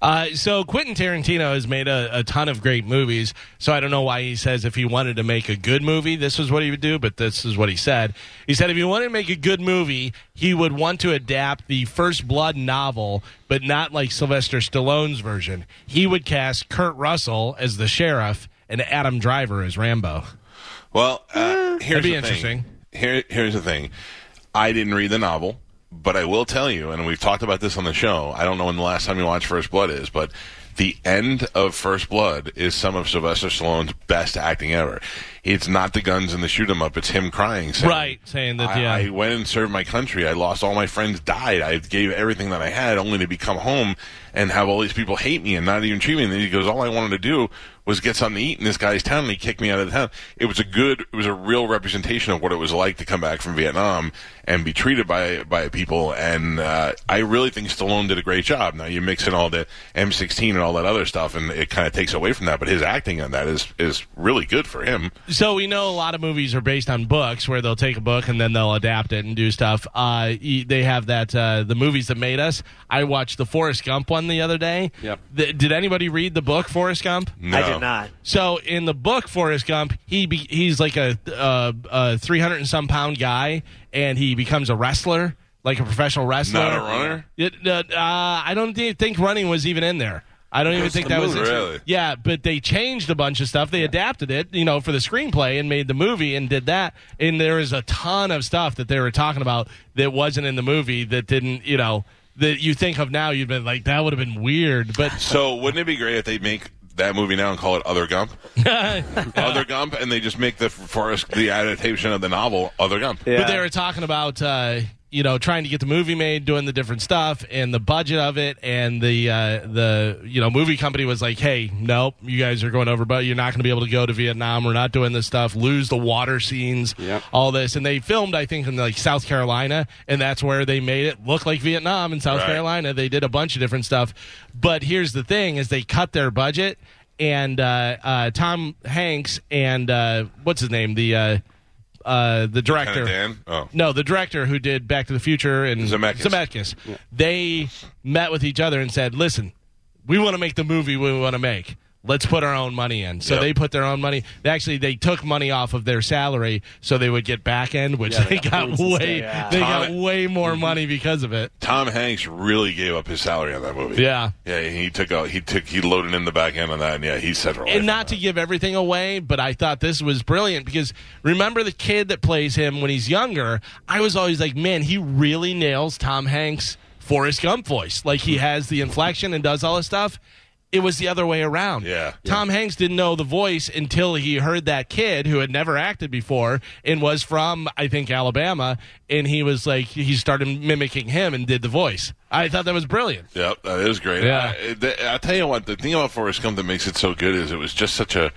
Uh, so Quentin Tarantino has made a, a ton of great movies. So I don't know why he says if he wanted to make a good movie, this is what he would do. But this is what he said. He said if he wanted to make a good movie, he would want to adapt the First Blood novel, but not like Sylvester Stallone's version. He would cast Kurt Russell as the sheriff and Adam Driver as Rambo. Well, uh, here's That'd be the interesting. Thing. Here, here's the thing. I didn't read the novel, but I will tell you, and we've talked about this on the show. I don't know when the last time you watched First Blood is, but the end of First Blood is some of Sylvester Stallone's best acting ever. It's not the guns and the shoot 'em up; it's him crying, saying, Right, saying that, I, yeah. I went and served my country. I lost all my friends, died. I gave everything that I had, only to become home and have all these people hate me and not even treat me. And then he goes, "All I wanted to do was get something to eat in this guy's town, and he kicked me out of the town." It was a good, it was a real representation of what it was like to come back from Vietnam and be treated by by people. And uh, I really think Stallone did a great job. Now you mix in all the M16 and all that other stuff, and it kind of takes away from that. But his acting on that is is really good for him. So we know a lot of movies are based on books, where they'll take a book and then they'll adapt it and do stuff. Uh, they have that uh, the movies that made us. I watched the Forrest Gump one the other day. Yep. Th- did anybody read the book Forrest Gump? No. I did not. So in the book Forrest Gump, he be- he's like a, uh, a three hundred and some pound guy, and he becomes a wrestler, like a professional wrestler. Not a runner? It, uh, uh, I don't thi- think running was even in there. I don't even think the that was movie. Really? Yeah, but they changed a bunch of stuff. They adapted it, you know, for the screenplay and made the movie and did that. And there is a ton of stuff that they were talking about that wasn't in the movie that didn't, you know, that you think of now. You've been like that would have been weird, but So wouldn't it be great if they make that movie now and call it Other Gump? Other Gump, and they just make the Forrest the adaptation of the novel Other Gump. Yeah. But they were talking about uh, you know trying to get the movie made, doing the different stuff, and the budget of it, and the uh, the you know movie company was like, "Hey, nope, you guys are going over, but you're not going to be able to go to Vietnam. We're not doing this stuff. Lose the water scenes, Yep. all this." And they filmed, I think, in like South Carolina, and that's where they made it look like Vietnam in South Right. Carolina. They did a bunch of different stuff, but here's the thing: is they cut their budget. And uh, uh, Tom Hanks and uh, what's his name? The uh, the director. Dan? Oh. No, the director who did Back to the Future and Zemeckis. Zemeckis. They met with each other and said, "Listen, we want to make the movie we want to make. Let's put our own money in." So Yep. they put their own money. They actually they took money off of their salary so they would get back end, which Yeah, they, they got got way they Tom- got way more mm-hmm. money because of it. Tom Hanks really gave up his salary on that movie. Yeah. yeah. He took out. He took. He loaded in the back end on that, and yeah, he set and not to give everything away, but I thought this was brilliant because remember the kid that plays him when he's younger? I was always like, man, he really nails Tom Hanks' Forrest Gump voice. Like he has the inflection and does all this stuff. It was the other way around. Yeah. Tom Hanks didn't know the voice until he heard that kid who had never acted before and was from, I think, Alabama. And he was like, he started mimicking him and did the voice. I thought that was brilliant. Yep, that is great. Yeah. I, I'll tell you what. The thing about Forrest Gump that makes it so good is it was just such a.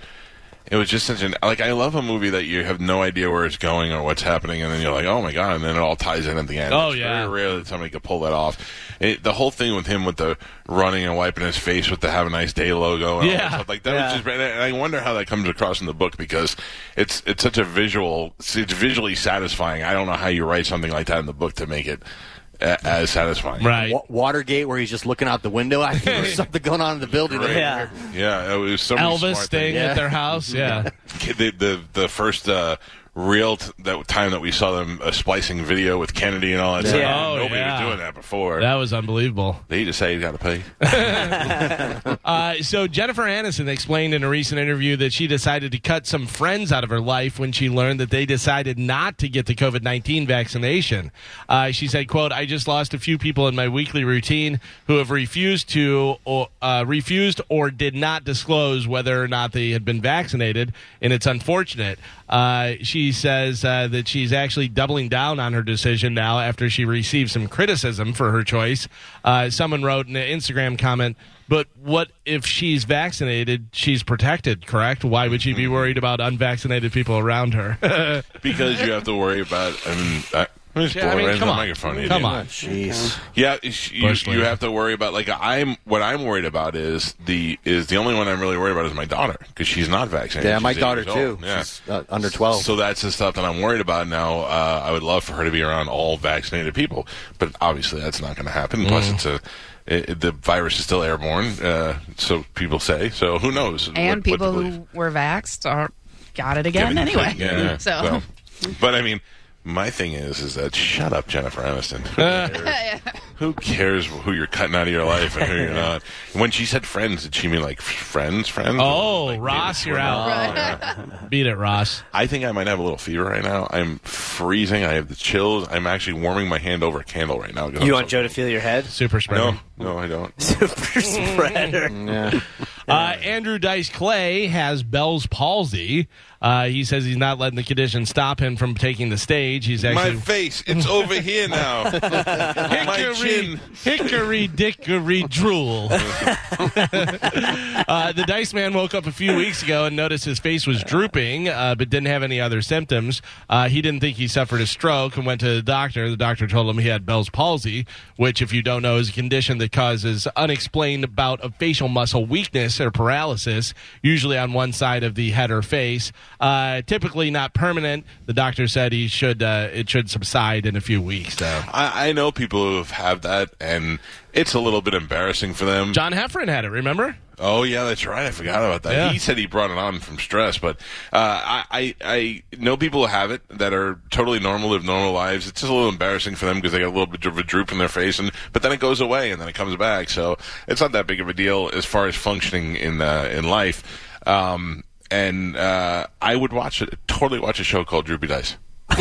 It was just such an like I love a movie that you have no idea where it's going or what's happening, and then you're like, oh my god, and then it all ties in at the end. Oh, it's yeah. very rare that somebody could pull that off. It, the whole thing with him with the running and wiping his face with the "Have a Nice Day" logo, and all Yeah. that stuff, like that Yeah. was just. And I wonder how that comes across in the book because it's it's such a visual, it's visually satisfying. I don't know how you write something like that in the book to make it a- as satisfying. Right. Wa- Watergate, where he's just looking out the window. I think there's something going on in the building. Right. Yeah. Yeah, it was so Elvis staying things. at their house. Yeah. the the the first uh, real t- that time that we saw them uh, splicing video with Kennedy and all that stuff. Oh, Nobody yeah. was doing that before. That was unbelievable. they just say you got to pay. Uh, so Jennifer Aniston explained in a recent interview that she decided to cut some friends out of her life when she learned that they decided not to get the COVID nineteen vaccination. Uh, she said, "quote I just lost a few people in my weekly routine who have refused to or uh, refused or did not disclose whether or not they had been vaccinated, and it's unfortunate." Uh, she says uh, that she's actually doubling down on her decision now after she received some criticism for her choice. Uh, someone wrote in an Instagram comment. But what if she's vaccinated? She's protected, correct? Why would she be worried about unvaccinated people around her? because you have to worry about. I mean, I, I'm just Yeah, I blowing mean, right in come the on. microphone. idiot. Come on. Jeez. Yeah, you, you have to worry about like I'm. What I'm worried about is the is the only one I'm really worried about is my daughter because she's not vaccinated. Yeah, She's my daughter too. old. Yeah. She's uh, under 12. So that's the stuff that I'm worried about now. Uh, I would love for her to be around all vaccinated people, but obviously that's not going to happen. Plus, Mm. it's a it, the virus is still airborne, uh, so people say. So who knows? And what- what people believe. who were vaxxed are got it again Given- anyway. Yeah. So, but I mean, my thing is, is that shut up, Jennifer Aniston. Who cares, who cares who you're cutting out of your life and who you're not? When she said friends, did she mean like friends, friends? Oh, Like, Ross, you're out. Right. Beat it, Ross. I think I might have a little fever right now. I'm freezing. I have the chills. I'm actually warming my hand over a candle right now. 'cause You I'm want so Joe to cold. feel your head? Super spreader. No, no, I don't. Super spreader. yeah. Uh, Andrew Dice Clay has Bell's palsy. Uh, he says he's not letting the condition stop him from taking the stage. He's My face, it's over here now. my hickory, chin. hickory dickory drool. uh, the Dice Man woke up a few weeks ago and noticed his face was drooping, uh, but didn't have any other symptoms. Uh, he didn't think he suffered a stroke and went to the doctor. The doctor told him he had Bell's palsy, which, if you don't know, is a condition that causes unexplained bout of facial muscle weakness or paralysis, usually on one side of the head or face. Uh, typically not permanent. The doctor said he should uh, it should subside in a few weeks. So. I, I know people who have had that, and it's a little bit embarrassing for them. John Heffron had it, remember? Oh yeah, that's right. I forgot about that. Yeah. He said he brought it on from stress, but uh, I, I I know people who have it that are totally normal, live normal lives. It's just a little embarrassing for them because they got a little bit of a droop in their face, and but then it goes away and then it comes back. So it's not that big of a deal as far as functioning in uh, in life. Um, and uh, I would watch it, totally watch a show called Droopy Dice.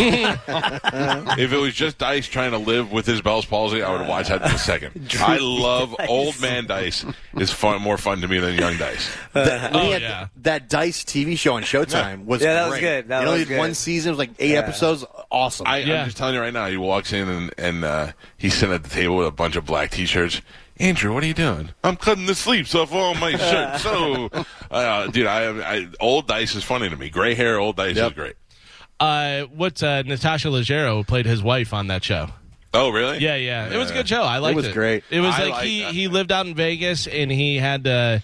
if it was just Dice trying to live with his Bell's palsy, I would watch that in a second. I love old man Dice. is far more fun to me than young Dice. That, Oh, yeah. that Dice TV show on Showtime was Yeah, that was great. good. That you know, was he good. one season, it was like eight Yeah. episodes. Awesome. I, Yeah. I'm just telling you right now. He walks in and and uh, he's sitting at the table with a bunch of black T-shirts. Andrew, what are you doing? I'm cutting the sleeves off all my shirts. So, uh, dude, I, I old Dice is funny to me. Gray hair, old Dice Yep. is great. Uh, what's uh, Natasha Leggero played his wife on that show? Oh, really? Yeah, yeah, it was a good show. I liked it. It was great. It was I like like he that. he lived out in Vegas and he had to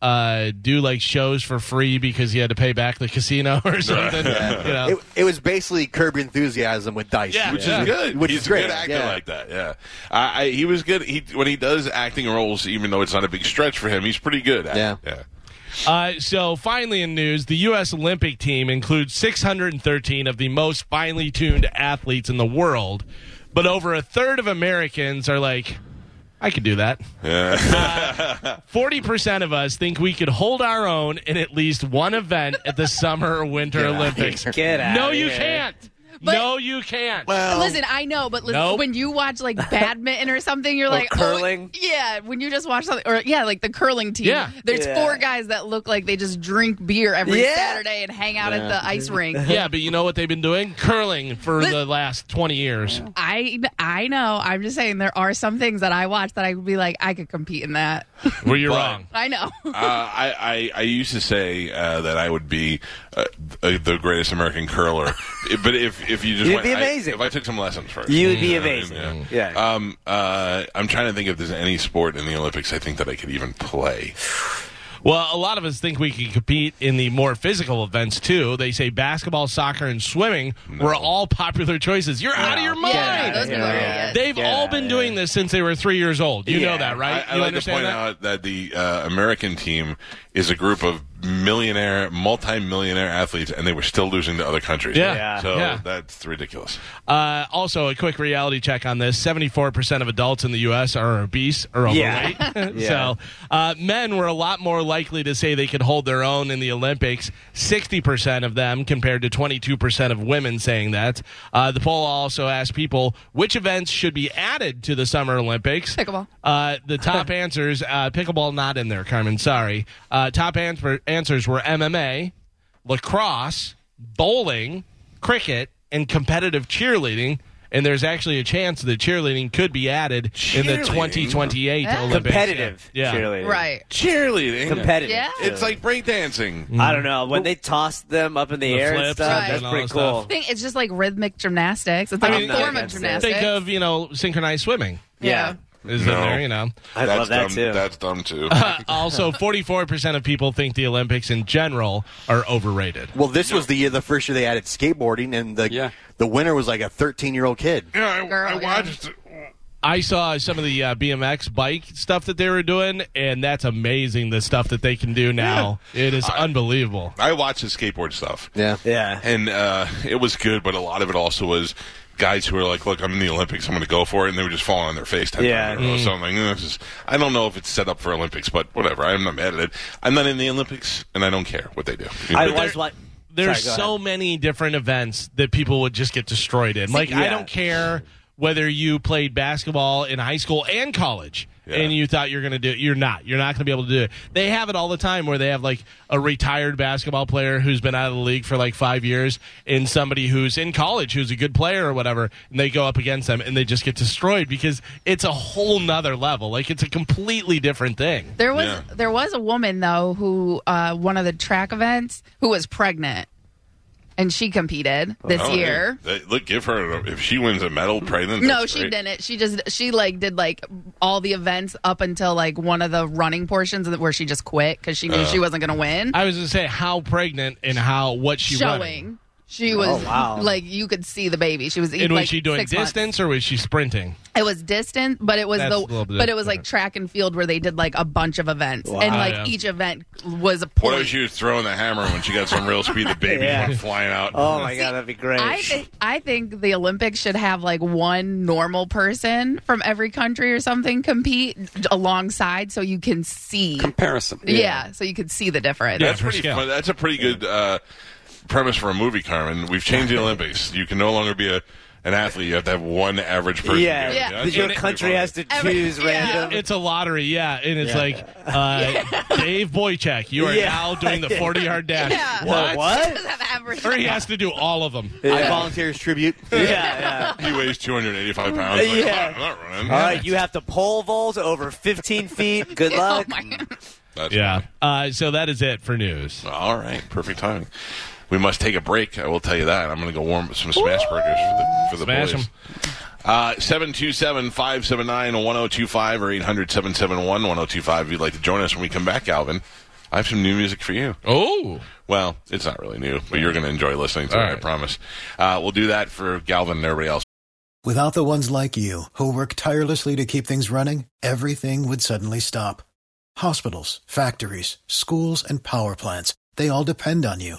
uh, do like shows for free because he had to pay back the casino or something. you know. it, it was basically Curb Your Enthusiasm with Dice. Yeah, which yeah. is good. Which He's is great. a good actor yeah. like that. Yeah, I, I, he was good. He when he does acting roles, even though it's not a big stretch for him, he's pretty good. At Yeah. it. yeah. Uh, so finally in news, the U.S. Olympic team includes 613 of the most finely tuned athletes in the world, but over a third of Americans are like, I could do that. Forty percent of us think we could hold our own in at least one event at the Summer or Winter Olympics. Get out. No, you can't. But- no, you can't. Listen, I know, but listen, Nope. when you watch like badminton or something, you're like curling? Oh, yeah, when you just watch something, or yeah, like the curling team. Yeah. there's Yeah. four guys that look like they just drink beer every Yeah. Saturday and hang out at the ice rink. yeah, but you know what they've been doing? Curling for But- the last twenty years. I I know. I'm just saying there are some things that I watch that I would be like I could compete in that. Were you But- wrong? I know. uh, I, I I used to say uh, that I would be uh, the greatest American curler, but if if you just You'd went, be I- amazing. if I took some lessons first, You would be know what I mean? amazing. Yeah. Yeah. Um. Uh. I'm trying to think if there's any sport in the Olympics I think that I could even play. Well, a lot of us think we can compete in the more physical events too. They say basketball, soccer, and swimming were all popular choices. You're out of your mind. Yeah, those people are. They've Yeah, all been yeah. doing this since they were three years old. You know that, right? I, I you like to point that? out that the uh, American team is a group of millionaire, multi-millionaire athletes, and they were still losing to other countries. Yeah. Yeah. So Yeah. that's ridiculous. Uh, also, a quick reality check on this: seventy-four percent of adults in the U.S. are obese or overweight. Yeah. So, uh, men were a lot more likely to say they could hold their own in the Olympics. Sixty percent of them, compared to twenty-two percent of women saying that. Uh, the poll also asked people which events should be added to the Summer Olympics. Pickleball. Uh, the top answers: uh, pickleball not in there, Carmen. Sorry. Uh, top answer- answers were MMA, lacrosse, bowling, cricket, and competitive cheerleading. And there's actually a chance that cheerleading could be added in the Cheerleading? 2028 Yeah. Olympics. Competitive Yeah. cheerleading. Right. Cheerleading. Competitive. Yeah. It's like breakdancing. Mm-hmm. I don't know. When they toss them up in the, The air and flips stuff, Right. that's and all pretty that cool. stuff. I think it's just like rhythmic gymnastics. It's like I a mean, form of that's it. gymnastics. Think of, you know, synchronized swimming Yeah. Is No. in there, you know. I that's love that dumb. too. That's dumb too. also, 44% of people think the Olympics in general are overrated. Well, this was the year, the first year they added skateboarding, and the Yeah. the winner was like a 13 year old kid. yeah, I, Girl, I yeah. watched. I saw some of the uh, BMX bike stuff that they were doing, and that's amazing the stuff that they can do now. It is unbelievable. I watched the skateboard stuff. Yeah. yeah. and uh, it was good, but a lot of it also was guys who are like, "Look, I'm in the Olympics. I'm going to go for it," and they were just falling on their face ten Yeah. times in a row. So I'm like, "Eh, this is, I don't know if it's set up for Olympics, but whatever. I'm not mad at it. I'm not in the Olympics, and I don't care what they do. I was like, There's Sorry, so ahead. many different events that people would just get destroyed in. Like, I don't care whether you played basketball in high school and college. Yeah. And you thought you're going to do it. You're not. You're not going to be able to do it. They have it all the time where they have like a retired basketball player who's been out of the league for like five years and somebody who's in college who's a good player or whatever. And they go up against them and they just get destroyed because it's a whole nother level. Like it's a completely different thing. There was Yeah. there was a woman though who uh, one of the track events who was pregnant, and she competed this Oh, year. hey, they- look, give her if she wins a medal, pregnant. No, she great. didn't. She just she like did like all the events up until like one of the running portions where she just quit because she knew uh. she wasn't going to win. I was going to say how pregnant and how what she was running. Showing. She was Oh, wow. like you could see the baby. She was And like, was she doing six months. distance or was she sprinting? It was distant, but it was That's the but it was like track and field where they did like a bunch of events, and like yeah. each event was a What point. if she was throwing the hammer when she got some real speed? The baby Yeah. went flying out. oh my god, that'd be great. I think I think the Olympics should have like one normal person from every country or something compete alongside, so you can see. Comparison. yeah. so you can see the difference. Yeah. That's pretty scale. fun. That's a pretty good uh, premise for a movie, Carmen. We've changed the Olympics. You can no longer be a an athlete. You have to have one average person. yeah, do it. Yeah. your country has to Every- choose yeah. random. It's a lottery, yeah, and it's like uh, Dave Boychek, you are Yeah. now doing the forty-yard dash. Yeah. What? What? Does have average. Or he has to do all of them. I volunteer his tribute. yeah, yeah. He weighs 285 pounds. Like, Yeah. I'm not running. All right, you have to pole vault over 15 feet. Good Oh luck. my God. That's Yeah. Uh, so that is it for news. All right, perfect timing. We must take a break. I will tell you that. I'm going to go warm up some smash burgers for the for the Smash boys. 'em. Uh, 727-579-1025 or 800-771-1025 if you'd like to join us when we come back, Alvin. I have some new music for you. Oh, Well, it's not really new, but you're going to enjoy listening to All it, I promise. Uh, we'll do that for Galvin and everybody else. Without the ones like you, who work tirelessly to keep things running, everything would suddenly stop. Hospitals, factories, schools, and power plants, they all depend on you.